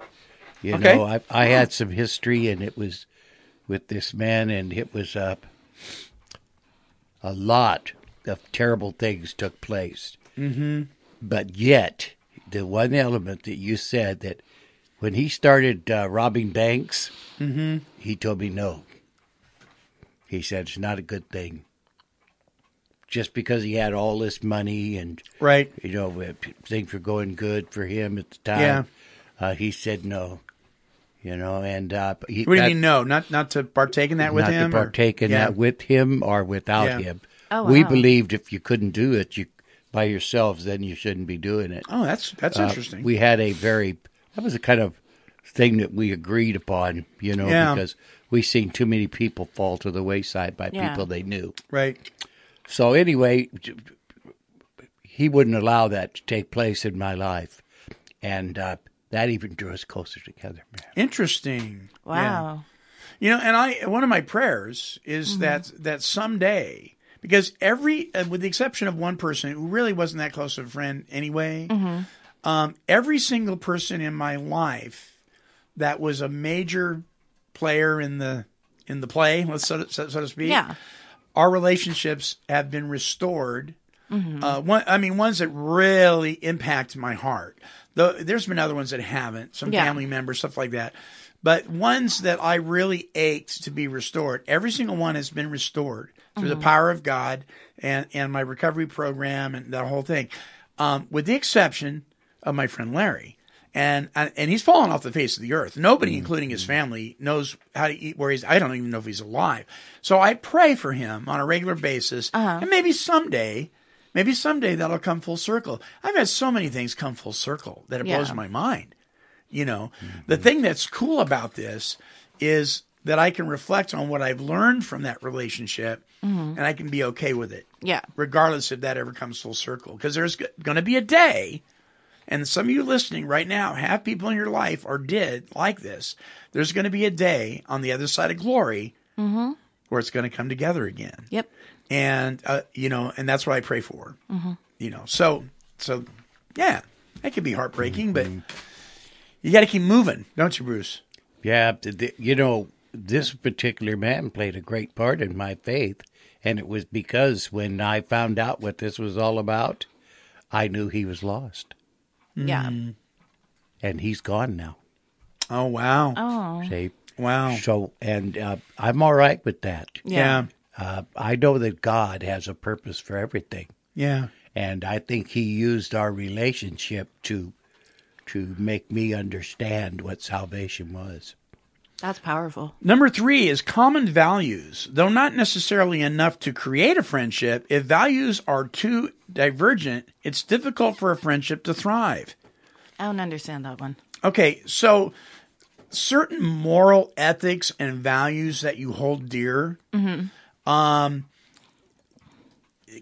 You Okay. know, I, I had some history, and it was with this man, and it was uh, a lot of terrible things took place. Mm-hmm. But yet, the one element that you said that when he started uh, robbing banks, he told me no. He said it's not a good thing. Just because he had all this money and Right. you know, things were going good for him at the time. Yeah. Uh, he said no. You know, and uh, he, What do you that- mean no? Not not to partake in that with not him? to or- partake in Yeah. that with him or without Yeah. him. Oh, We believed if you couldn't do it, you by yourselves, then you shouldn't be doing it. Oh, that's that's Uh, interesting. We had a very that was a kind of thing that we agreed upon, you know, Yeah. because we seen too many people fall to the wayside by Yeah. people they knew. Right. So anyway, he wouldn't allow that to take place in my life, and uh, that even drew us closer together. Man. Interesting. Yeah. Wow. You know, and I one of my prayers is that that someday, because every, uh, with the exception of one person who really wasn't that close of a friend anyway, um, every single person in my life that was a major player in the in the play, let's so, so, so to speak, Yeah. Our relationships have been restored. Mm-hmm. Uh, one, I mean, ones that really impact my heart. Though there's been other ones that haven't, some Yeah. family members, stuff like that. But ones that I really ached to be restored, every single one has been restored through the power of God and, and my recovery program and that whole thing. Um, with the exception of my friend Larry. And, uh, and he's fallen off the face of the earth. Nobody, mm-hmm. including his mm-hmm. family, knows how to eat where he's. I don't even know if he's alive. So I pray for him on a regular basis, uh-huh. and maybe someday, maybe someday that'll come full circle. I've had so many things come full circle that it Yeah. blows my mind. You know, the mm-hmm. thing that's cool about this is that I can reflect on what I've learned from that relationship, and I can be okay with it Yeah. regardless if that ever comes full circle. Because there's going to be a day, and some of you listening right now have people in your life or did like this. There's going to be a day on the other side of glory mm-hmm. where it's going to come together again. Yep. And uh, you know, and that's what I pray for. Mm-hmm. You know, so so yeah, that could be heartbreaking, but mm-hmm. you got to keep moving, don't you, Bruce? Yeah, th- th- you know, this particular man played a great part in my faith, and it was because when I found out what this was all about, I knew he was lost, Yeah. and he's gone now. Oh wow, Oh. See, wow, so and uh, I'm all right with that. yeah, Uh, I know that God has a purpose for everything, yeah. and I think He used our relationship to to make me understand what salvation was. That's powerful. Number three is common values. Though not necessarily enough to create a friendship, if values are too divergent, it's difficult for a friendship to thrive. I don't understand that one. Okay, so certain moral ethics and values that you hold dear um,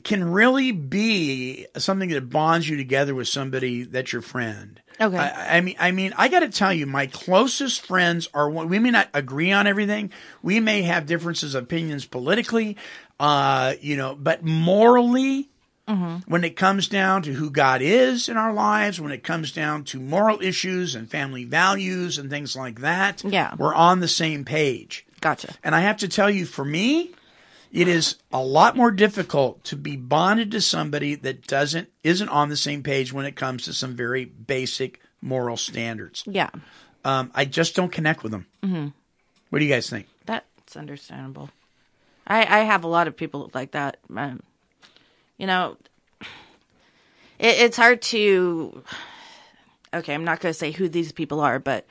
can really be something that bonds you together with somebody that's your friend. Okay. I, I mean, I mean, I got to tell you, my closest friends are. We may not agree on everything. We may have differences of opinions politically, uh, you know, but morally, when it comes down to who God is in our lives, when it comes down to moral issues and family values and things like that, Yeah. we're on the same page. Gotcha. And I have to tell you, for me, it is a lot more difficult to be bonded to somebody that doesn't isn't on the same page when it comes to some very basic moral standards. Yeah. Um, I just don't connect with them. Mm-hmm. What do you guys think? That's understandable. I, I have a lot of people like that. Um, you know, it, it's hard to. Okay, I'm not going to say who these people are, but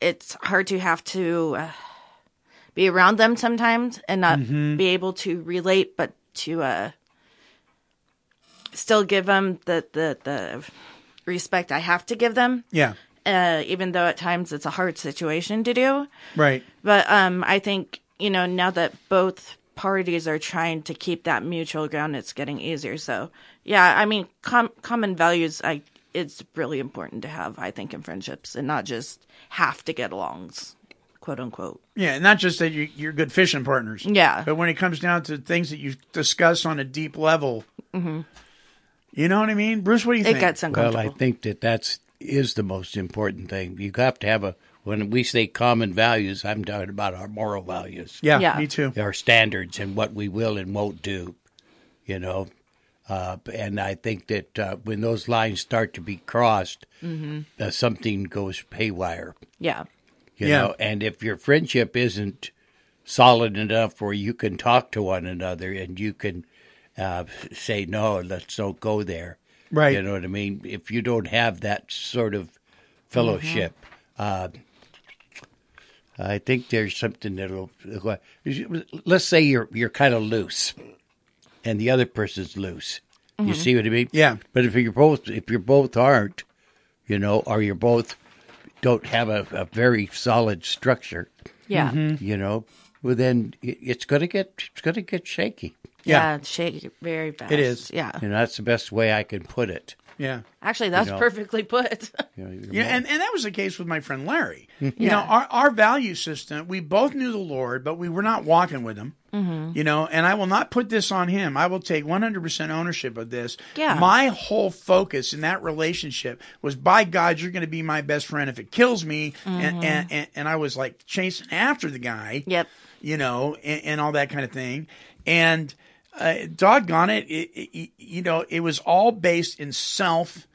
it's hard to have to uh, be around them sometimes and not be able to relate, but to uh, still give them the, the, the respect I have to give them. Yeah. Uh, even though at times it's a hard situation to do. Right. But um, I think you know now that both parties are trying to keep that mutual ground, it's getting easier. So yeah, I mean, com- common values, I it's really important to have. I think in friendships and not just have to get alongs, quote unquote. Yeah, not just that you, you're good fishing partners. Yeah. But when it comes down to things that you discuss on a deep level, you know what I mean, Bruce? What do you It think? gets Well, uncomfortable. I think that that's is the most important thing. You have to have a when we say common values, I'm talking about our moral values, yeah, Yeah. me too. our standards, and what we will and won't do. You know, uh, and I think that uh, when those lines start to be crossed, uh, something goes haywire. yeah. You Yeah. know, and if your friendship isn't solid enough where you can talk to one another and you can uh, say no, let's don't go there. Right. You know what I mean? If you don't have that sort of fellowship, uh, I think there's something that'll. Let's say you're you're kind of loose, and the other person's loose. You see what I mean? Yeah. But if you're both if you're both aren't, you know, or you're both don't have a, a very solid structure, Yeah. Mm-hmm. you know, well then it- it's going to get it's going to get shaky. Yeah. shake it very fast. It is. Yeah. And that's the best way I can put it. Yeah. Actually, that's know. perfectly put. You *laughs* know, Yeah, and, and that was the case with my friend Larry. You Yeah. know, our, our value system, we both knew the Lord, but we were not walking with him. Mm-hmm. You know, and I will not put this on him. I will take 100% ownership of this. Yeah. My whole focus in that relationship was, by God, you're going to be my best friend if it kills me. And, and, and, and I was like chasing after the guy. Mm-hmm. Yep. You know, and, and all that kind of thing. And uh, doggone it, it, it, you know, it was all based in self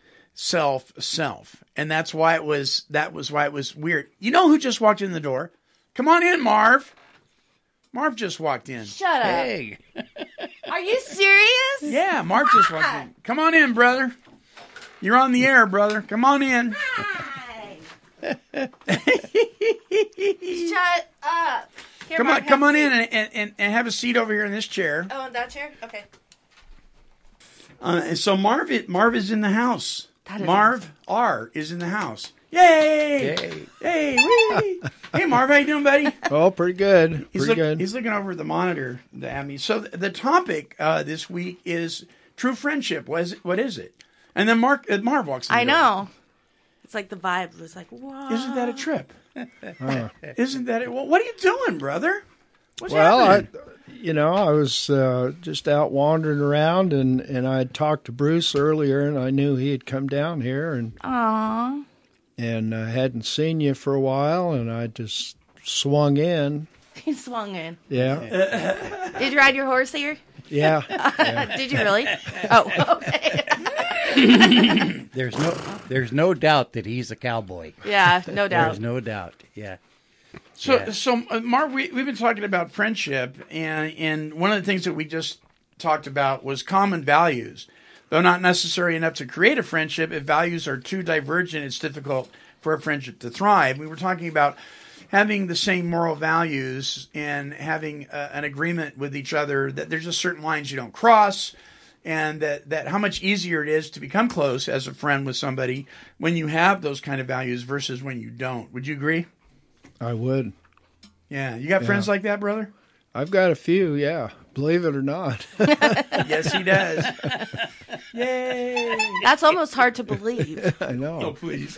self self and that's why it was that was why it was weird you know who just walked in the door come on in marv marv just walked in Shut up. hey, *laughs* Are you serious? yeah marv just walked in come on in brother you're on the air brother come on in Hi. *laughs* Shut up. Here, come Mark, on come on in and, and, and have a seat over here in this chair Oh, in that chair? Okay. uh, and so marv marv is in the house That is marv r is in the house yay Yay. hey wee. *laughs* hey marv how you doing buddy Oh, pretty good. He's, Pretty look- good. he's looking over at the monitor at me. So th- the topic uh, this week is true friendship. What is it? What is it? And then Mark uh, Marv walks. In the I door. know. It's like the vibe was like, whoa. Isn't that a trip? *laughs* *laughs* Isn't that it? Well, what are you doing, brother? What's well, I, you know, I was uh, just out wandering around, and and I had talked to Bruce earlier, and I knew he had come down here, and Aw. And I hadn't seen you for a while, and I just swung in. *laughs* He swung in. Yeah, *laughs* Did you ride your horse here? yeah. *laughs* Did you really? Oh, okay. there's no there's no doubt that he's a cowboy. Yeah, no doubt. There's no doubt. Yeah. So, Yeah. so uh, Marv, we, we've been talking about friendship, and and one of the things that we just talked about was common values. Though not necessary enough to create a friendship, if values are too divergent, it's difficult for a friendship to thrive. We were talking about having the same moral values and having uh, an agreement with each other that there's just certain lines you don't cross and that, that how much easier it is to become close as a friend with somebody when you have those kind of values versus when you don't. Would you agree? I would. Yeah, you got friends like that, brother? I've got a few. Yeah, believe it or not. *laughs* yes, he does. *laughs* Yay! That's almost hard to believe. *laughs* I know. Oh, please.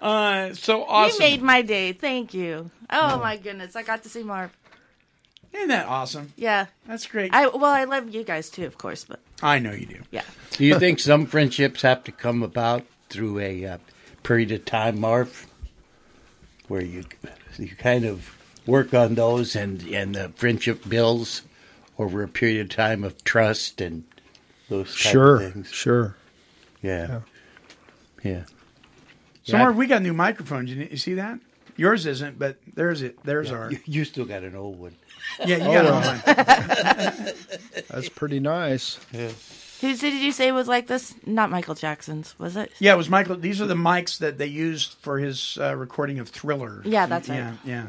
uh, so awesome. You made my day. Thank you. Oh my goodness, I got to see Marv. Isn't that awesome? Yeah. That's great. I well, I love you guys too, of course, but I know you do. yeah. Do you think some friendships have to come about through a uh, period of time, Marv, where you you kind of work on those and and the friendship bills over a period of time of trust and those type sure, of things? sure. Yeah. Yeah. So, Yeah. Marv, we got new microphones. You, you see that? Yours isn't, but there's it. There's our. You, you still got an old one. *laughs* Yeah, you Oh, got well. one. *laughs* That's pretty nice. Who did you say was like this? Not Michael Jackson's, was it? Yeah, it was Michael. These are the mics that they used for his uh, recording of Thriller. Yeah, that's right. Yeah, yeah.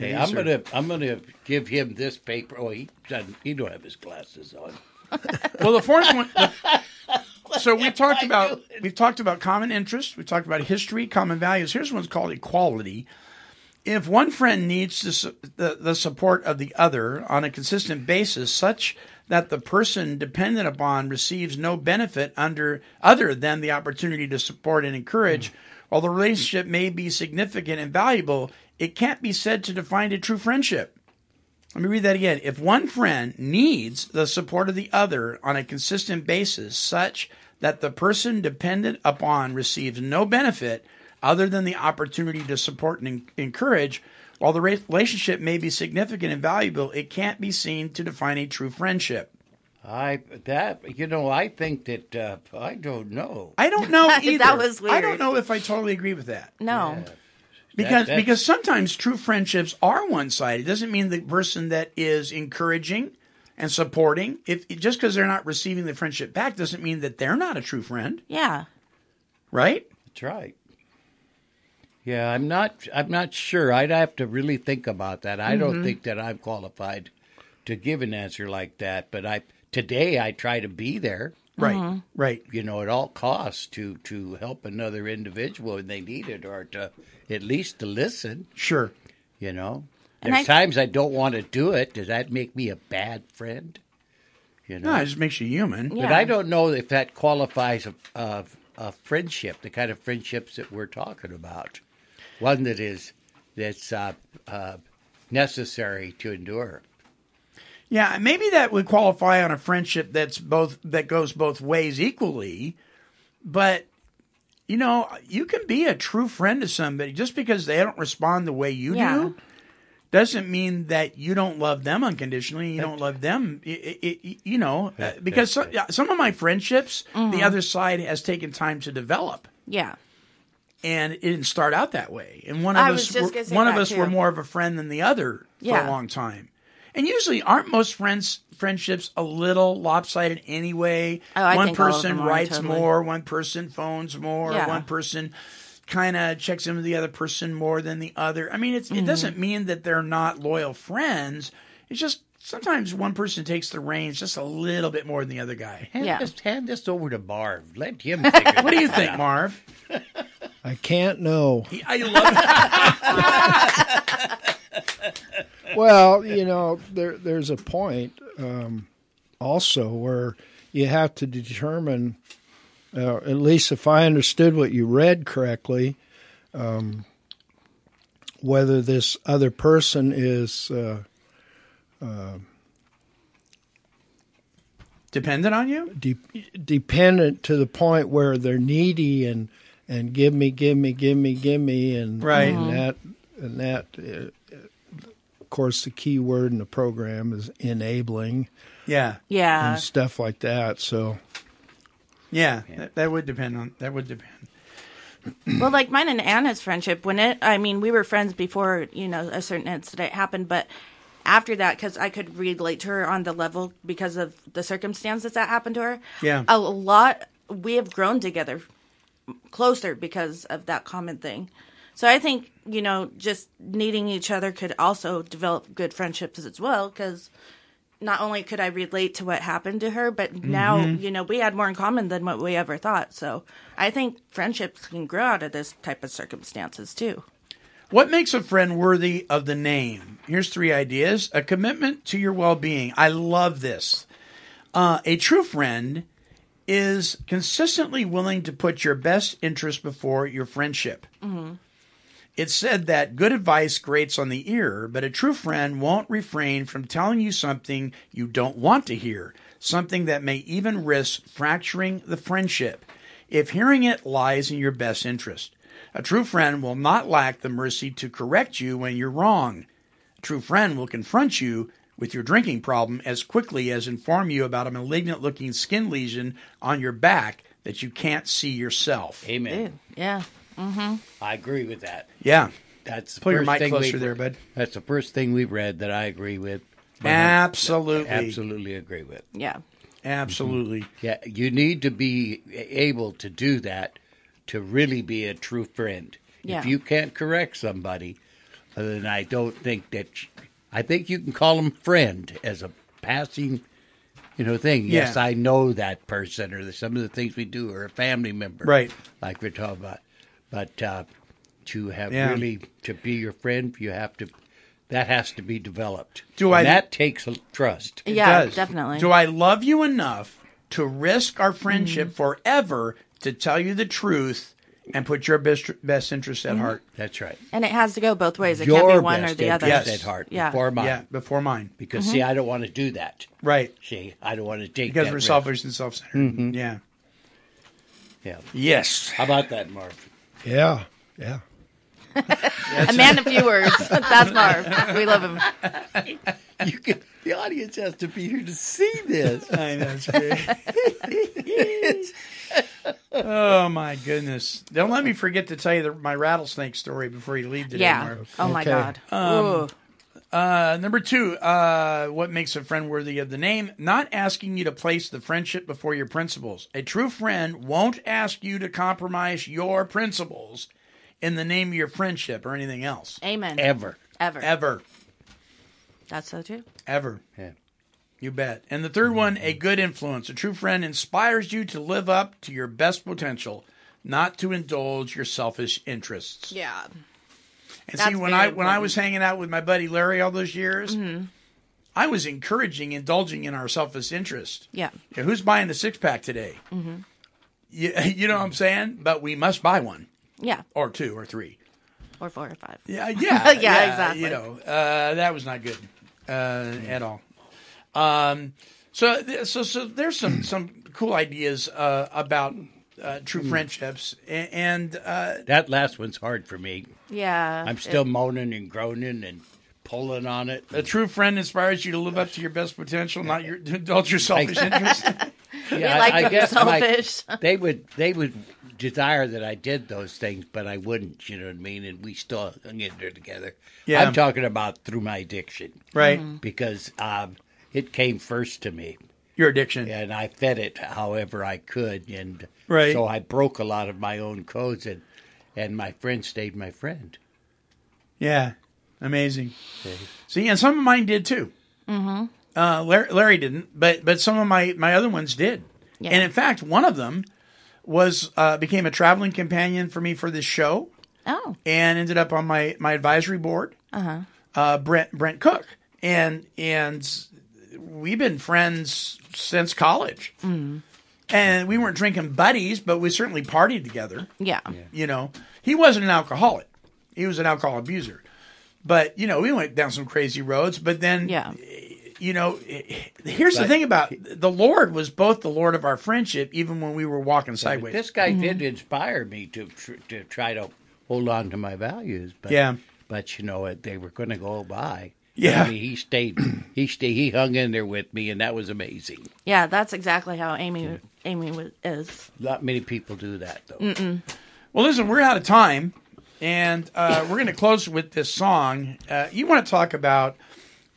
Okay, I'm are- gonna I'm gonna give him this paper. Oh, he doesn't. He don't have his glasses on. *laughs* Well, the fourth one. *laughs* so we've talked about we've talked about common interests. We've talked about history, common values. Here's one's called equality. If one friend needs the, the the support of the other on a consistent basis, such that the person dependent upon receives no benefit under other than the opportunity to support and encourage, hmm. while the relationship may be significant and valuable, it can't be said to define a true friendship. Let me read that again. If one friend needs the support of the other on a consistent basis, such that the person dependent upon receives no benefit other than the opportunity to support and encourage, while the relationship may be significant and valuable, it can't be seen to define a true friendship. I that you know I think that uh, I don't know. I don't know either. *laughs* That either. was I don't know if I totally agree with that. No. Because that's- because sometimes true friendships are one sided. It doesn't mean the person that is encouraging and supporting, if just because they're not receiving the friendship back, doesn't mean that they're not a true friend, Yeah. right? That's right. Yeah, I'm not. I'm not sure. I'd have to really think about that. I Mm-hmm. don't think that I'm qualified to give an answer like that. But I today I try to be there. Right. Mm-hmm. Right. you know, at all costs to to help another individual when they need it, or to at least to listen. Sure. You know, And there's I- times I don't want to do it. Does that make me a bad friend? You know, No, it just makes you human. but I don't know if that qualifies a, a, a friendship, the kind of friendships that we're talking about. One that is that's uh, uh, necessary to endure. Yeah, maybe that would qualify on a friendship that's both that goes both ways equally. But you know, you can be a true friend to somebody just because they don't respond the way you Yeah. do doesn't mean that you don't love them unconditionally. You don't love them, i- i- i- you know, uh, because some, some of my friendships, Mm-hmm. the other side has taken time to develop. Yeah. and it didn't start out that way. And one of I us, were, one of that, us were more of a friend than the other for Yeah. a long time. And usually, aren't most friends friendships a little lopsided anyway? Oh, I one think all of person writes totally. more, one person phones more, Yeah. one person kind of checks in with the other person more than the other. I mean, it's, Mm-hmm. it doesn't mean that they're not loyal friends. It's just sometimes one person takes the reins just a little bit more than the other guy. Hand Yeah. this hand this over to Marv. Let him. *laughs* Figure What do you think. Marv? I can't know. I love *laughs* Well, you know, there there's a point um, also where you have to determine, uh, at least if I understood what you read correctly, um, whether this other person is uh, dependent on you. de- dependent to the point where they're needy and and give me, give me, give me, give me, and Right. and that and that. Of course, the key word in the program is enabling. Yeah. Yeah. and stuff like that. So Yeah, That, that would depend on that would depend. well, like mine and Anna's friendship, when it, I mean, we were friends before, you know, a certain incident happened, but after that, because I could relate to her on the level because of the circumstances that happened to her. Yeah. A lot, we have grown together closer because of that common thing. So I think, you know, just needing each other could also develop good friendships as well, because not only could I relate to what happened to her, but now, Mm-hmm. you know, we had more in common than what we ever thought. So I think friendships can grow out of this type of circumstances too. What makes a friend worthy of the name? Here's three ideas: a commitment to your well-being. I love this. Uh, a true friend is consistently willing to put your best interest before your friendship. It's said that good advice grates on the ear, but a true friend won't refrain from telling you something you don't want to hear, something that may even risk fracturing the friendship, if hearing it lies in your best interest. A true friend will not lack the mercy to correct you when you're wrong. A true friend will confront you with your drinking problem as quickly as inform you about a malignant looking skin lesion on your back that you can't see yourself. Amen. Yeah. I agree with that. Yeah. That's the Pull your first mic thing closer we've- there, bud. That's the first thing we've read that I agree with. Absolutely. Absolutely agree with. Yeah. Absolutely. Yeah, you need to be able to do that to really be a true friend. Yeah. If you can't correct somebody, uh, then I don't think that. I think you can call them friend as a passing, you know, thing. Yes, Yeah. I know that person, or the, some of the things we do, or a family member, Right. Like we're talking about. But uh, to have Yeah. really to be your friend, you have to. That has to be developed. Do And I- That takes a trust. It Yeah, does. definitely. Do I love you enough to risk our friendship Mm-hmm. forever to tell you the truth and put your best best interest Mm-hmm. at heart? That's right. And it has to go both ways. It Your can't be one or the other. Yes. at heart Yeah. before mine. Yeah, before mine. Because Mm-hmm. see, I don't want to do that. Right. See, I don't want to take that. Because that we're risk. selfish and self centered. Mm-hmm. Yeah. Yeah. Yes. How about that, Marv? Yeah, yeah. A man of few words. That's Marv. We love him. You can, the audience has to be here to see this. *laughs* I know. It's great. oh my goodness! Don't let me forget to tell you the, my rattlesnake story before you leave today. Yeah. Marv. Oh my Okay. God. Um, Ooh. Uh, number two, uh, what makes a friend worthy of the name? Not asking you to place the friendship before your principles. A true friend won't ask you to compromise your principles in the name of your friendship or anything else. Amen. Ever. Ever. Ever. That's so true. Ever. Yeah. You bet. And the third one, a good influence. A true friend inspires you to live up to your best potential, not to indulge your selfish interests. Yeah. And That's see, when I when I was hanging out with my buddy Larry all those years, Mhm. I was encouraging indulging in our selfish interest. Yeah. Yeah, who's buying the six pack today? hmm You, *laughs* you know what I'm saying? But we must buy one Yeah. or two or three. Or four or five. Yeah, *laughs* yeah, yeah, exactly. You know, uh, that was not good uh, at all. Um, so, so, so there's some some cool ideas uh, about uh, true friendships, and uh, That last one's hard for me. Yeah. I'm still it- moaning and groaning and pulling on it. a true friend inspires you to live up to your best potential, not your to *laughs* indulge your selfish *laughs* interest. *laughs* Yeah, like I, I to be guess my- they would they would desire that I did those things, but I wouldn't. You know what I mean? And we still hung in there together. Yeah. I'm talking about through my addiction, Right. Mm-hmm. Mhm. Because um, it came first to me, Your addiction. and I fed it however I could, and Right. so I broke a lot of my own codes, and and my friend stayed my friend. Yeah, amazing. See, and some of mine did too. Mm-hmm. Uh, Larry, Larry didn't, but but some of my my other ones did. Yeah. And in fact, one of them was uh, became a traveling companion for me for this show, Oh. and ended up on my my advisory board. Uh huh. Uh, Brent Brent Cook, and and we've been friends since college. Mm. And we weren't drinking buddies, but we certainly partied together. Yeah. You know, he wasn't an alcoholic; he was an alcohol abuser. But you know, we went down some crazy roads. But then, Yeah. you know, here's the thing about the Lord was both the Lord of our friendship, even when we were walking sideways. This guy Mm-hmm. did inspire me to to try to hold on to my values. But, Yeah. but you know what? They were going to go by. Yeah. I mean, he stayed. He stayed. He hung in there with me, and that was amazing. Yeah, that's exactly how Amy Amy was, is. Not many people do that, though. Mm-mm. Well, listen, we're out of time, and uh, we're going to close with this song. Uh, you want to talk about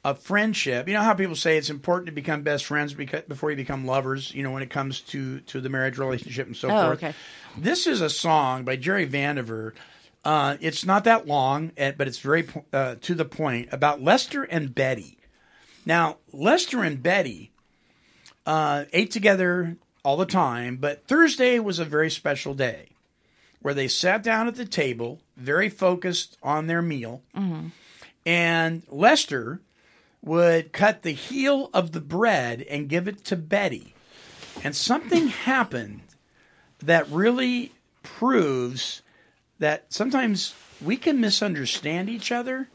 a friendship? You know how people say it's important to become best friends beca- before you become lovers. You know, when it comes to to the marriage relationship and so Oh, forth. okay. This is a song by Jerry Vandiver. Uh, it's not that long, eh, but it's very uh, to the point about Lester and Betty. Now, Lester and Betty uh, ate together all the time, but Thursday was a very special day where they sat down at the table, very focused on their meal, Mm-hmm. and Lester would cut the heel of the bread and give it to Betty. And something happened that really proves that sometimes we can misunderstand each other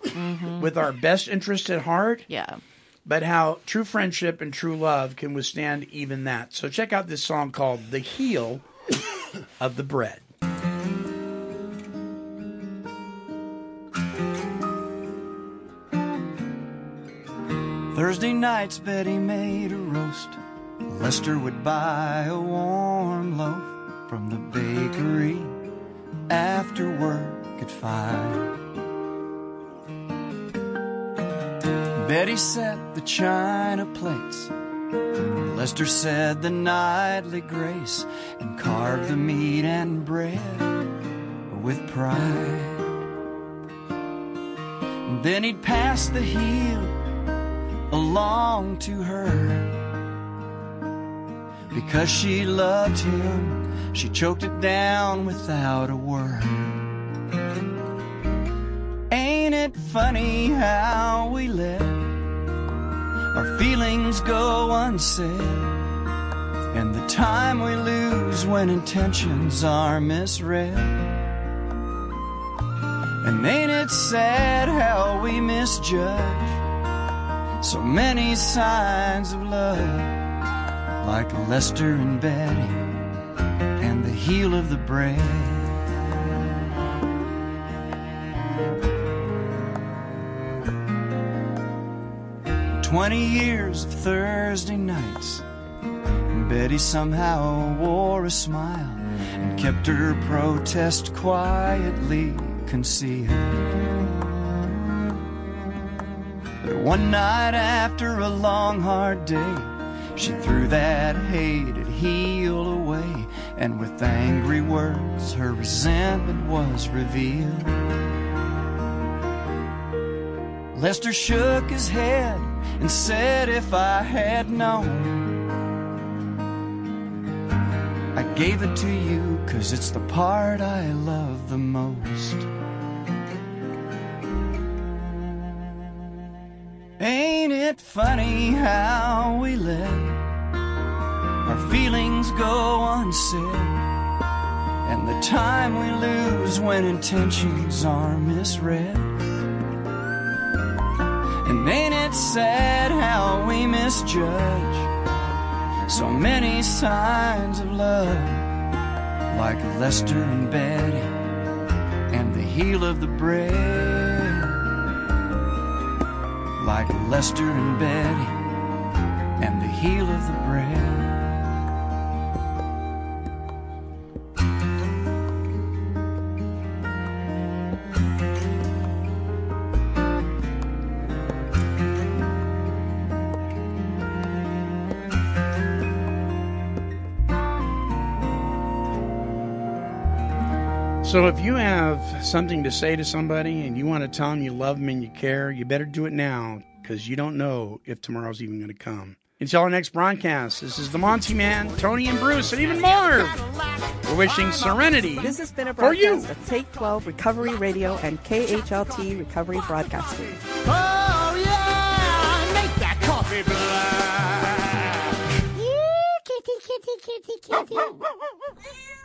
with our best interest at heart. Yeah. But how true friendship and true love can withstand even that. So check out this song called The Heel of the Bread. Thursday nights, Betty made a roast. Lester would buy a warm loaf from the bakery after work at five. Betty set the china plates. Lester said the nightly grace and carved the meat and bread with pride. And then he'd pass the heel along to her. Because she loved him, she choked it down without a word. Ain't it funny how we let our feelings go unsaid? And the time we lose when intentions are misread. And ain't it sad how we misjudge so many signs of love, like Lester and Betty and the heel of the bread. Twenty years of Thursday nights, Betty somehow wore a smile and kept her protest quietly concealed. But one night after a long, hard day, she threw that hated heel away, and with angry words, her resentment was revealed. Lester shook his head and said, If I had known, I gave it to you because it's the part I love the most. Ain't it funny how we let our feelings go unsaid? And the time we lose when intentions are misread. And ain't it sad how we misjudge so many signs of love, like Lester and Betty and the heel of the bread? Like Lester and Betty and the heel of the bread. So if you have something to say to somebody and you want to tell them you love them and you care, you better do it now because you don't know if tomorrow's even going to come. Until our next broadcast, this is the Monty Man, Tony and Bruce, and even more. We're wishing serenity This has been a for you. broadcast of Take 12 Recovery Radio and KHLT Recovery Broadcasting. Oh, yeah, make that coffee black. Yeah, kitty, kitty, kitty, kitty. *laughs*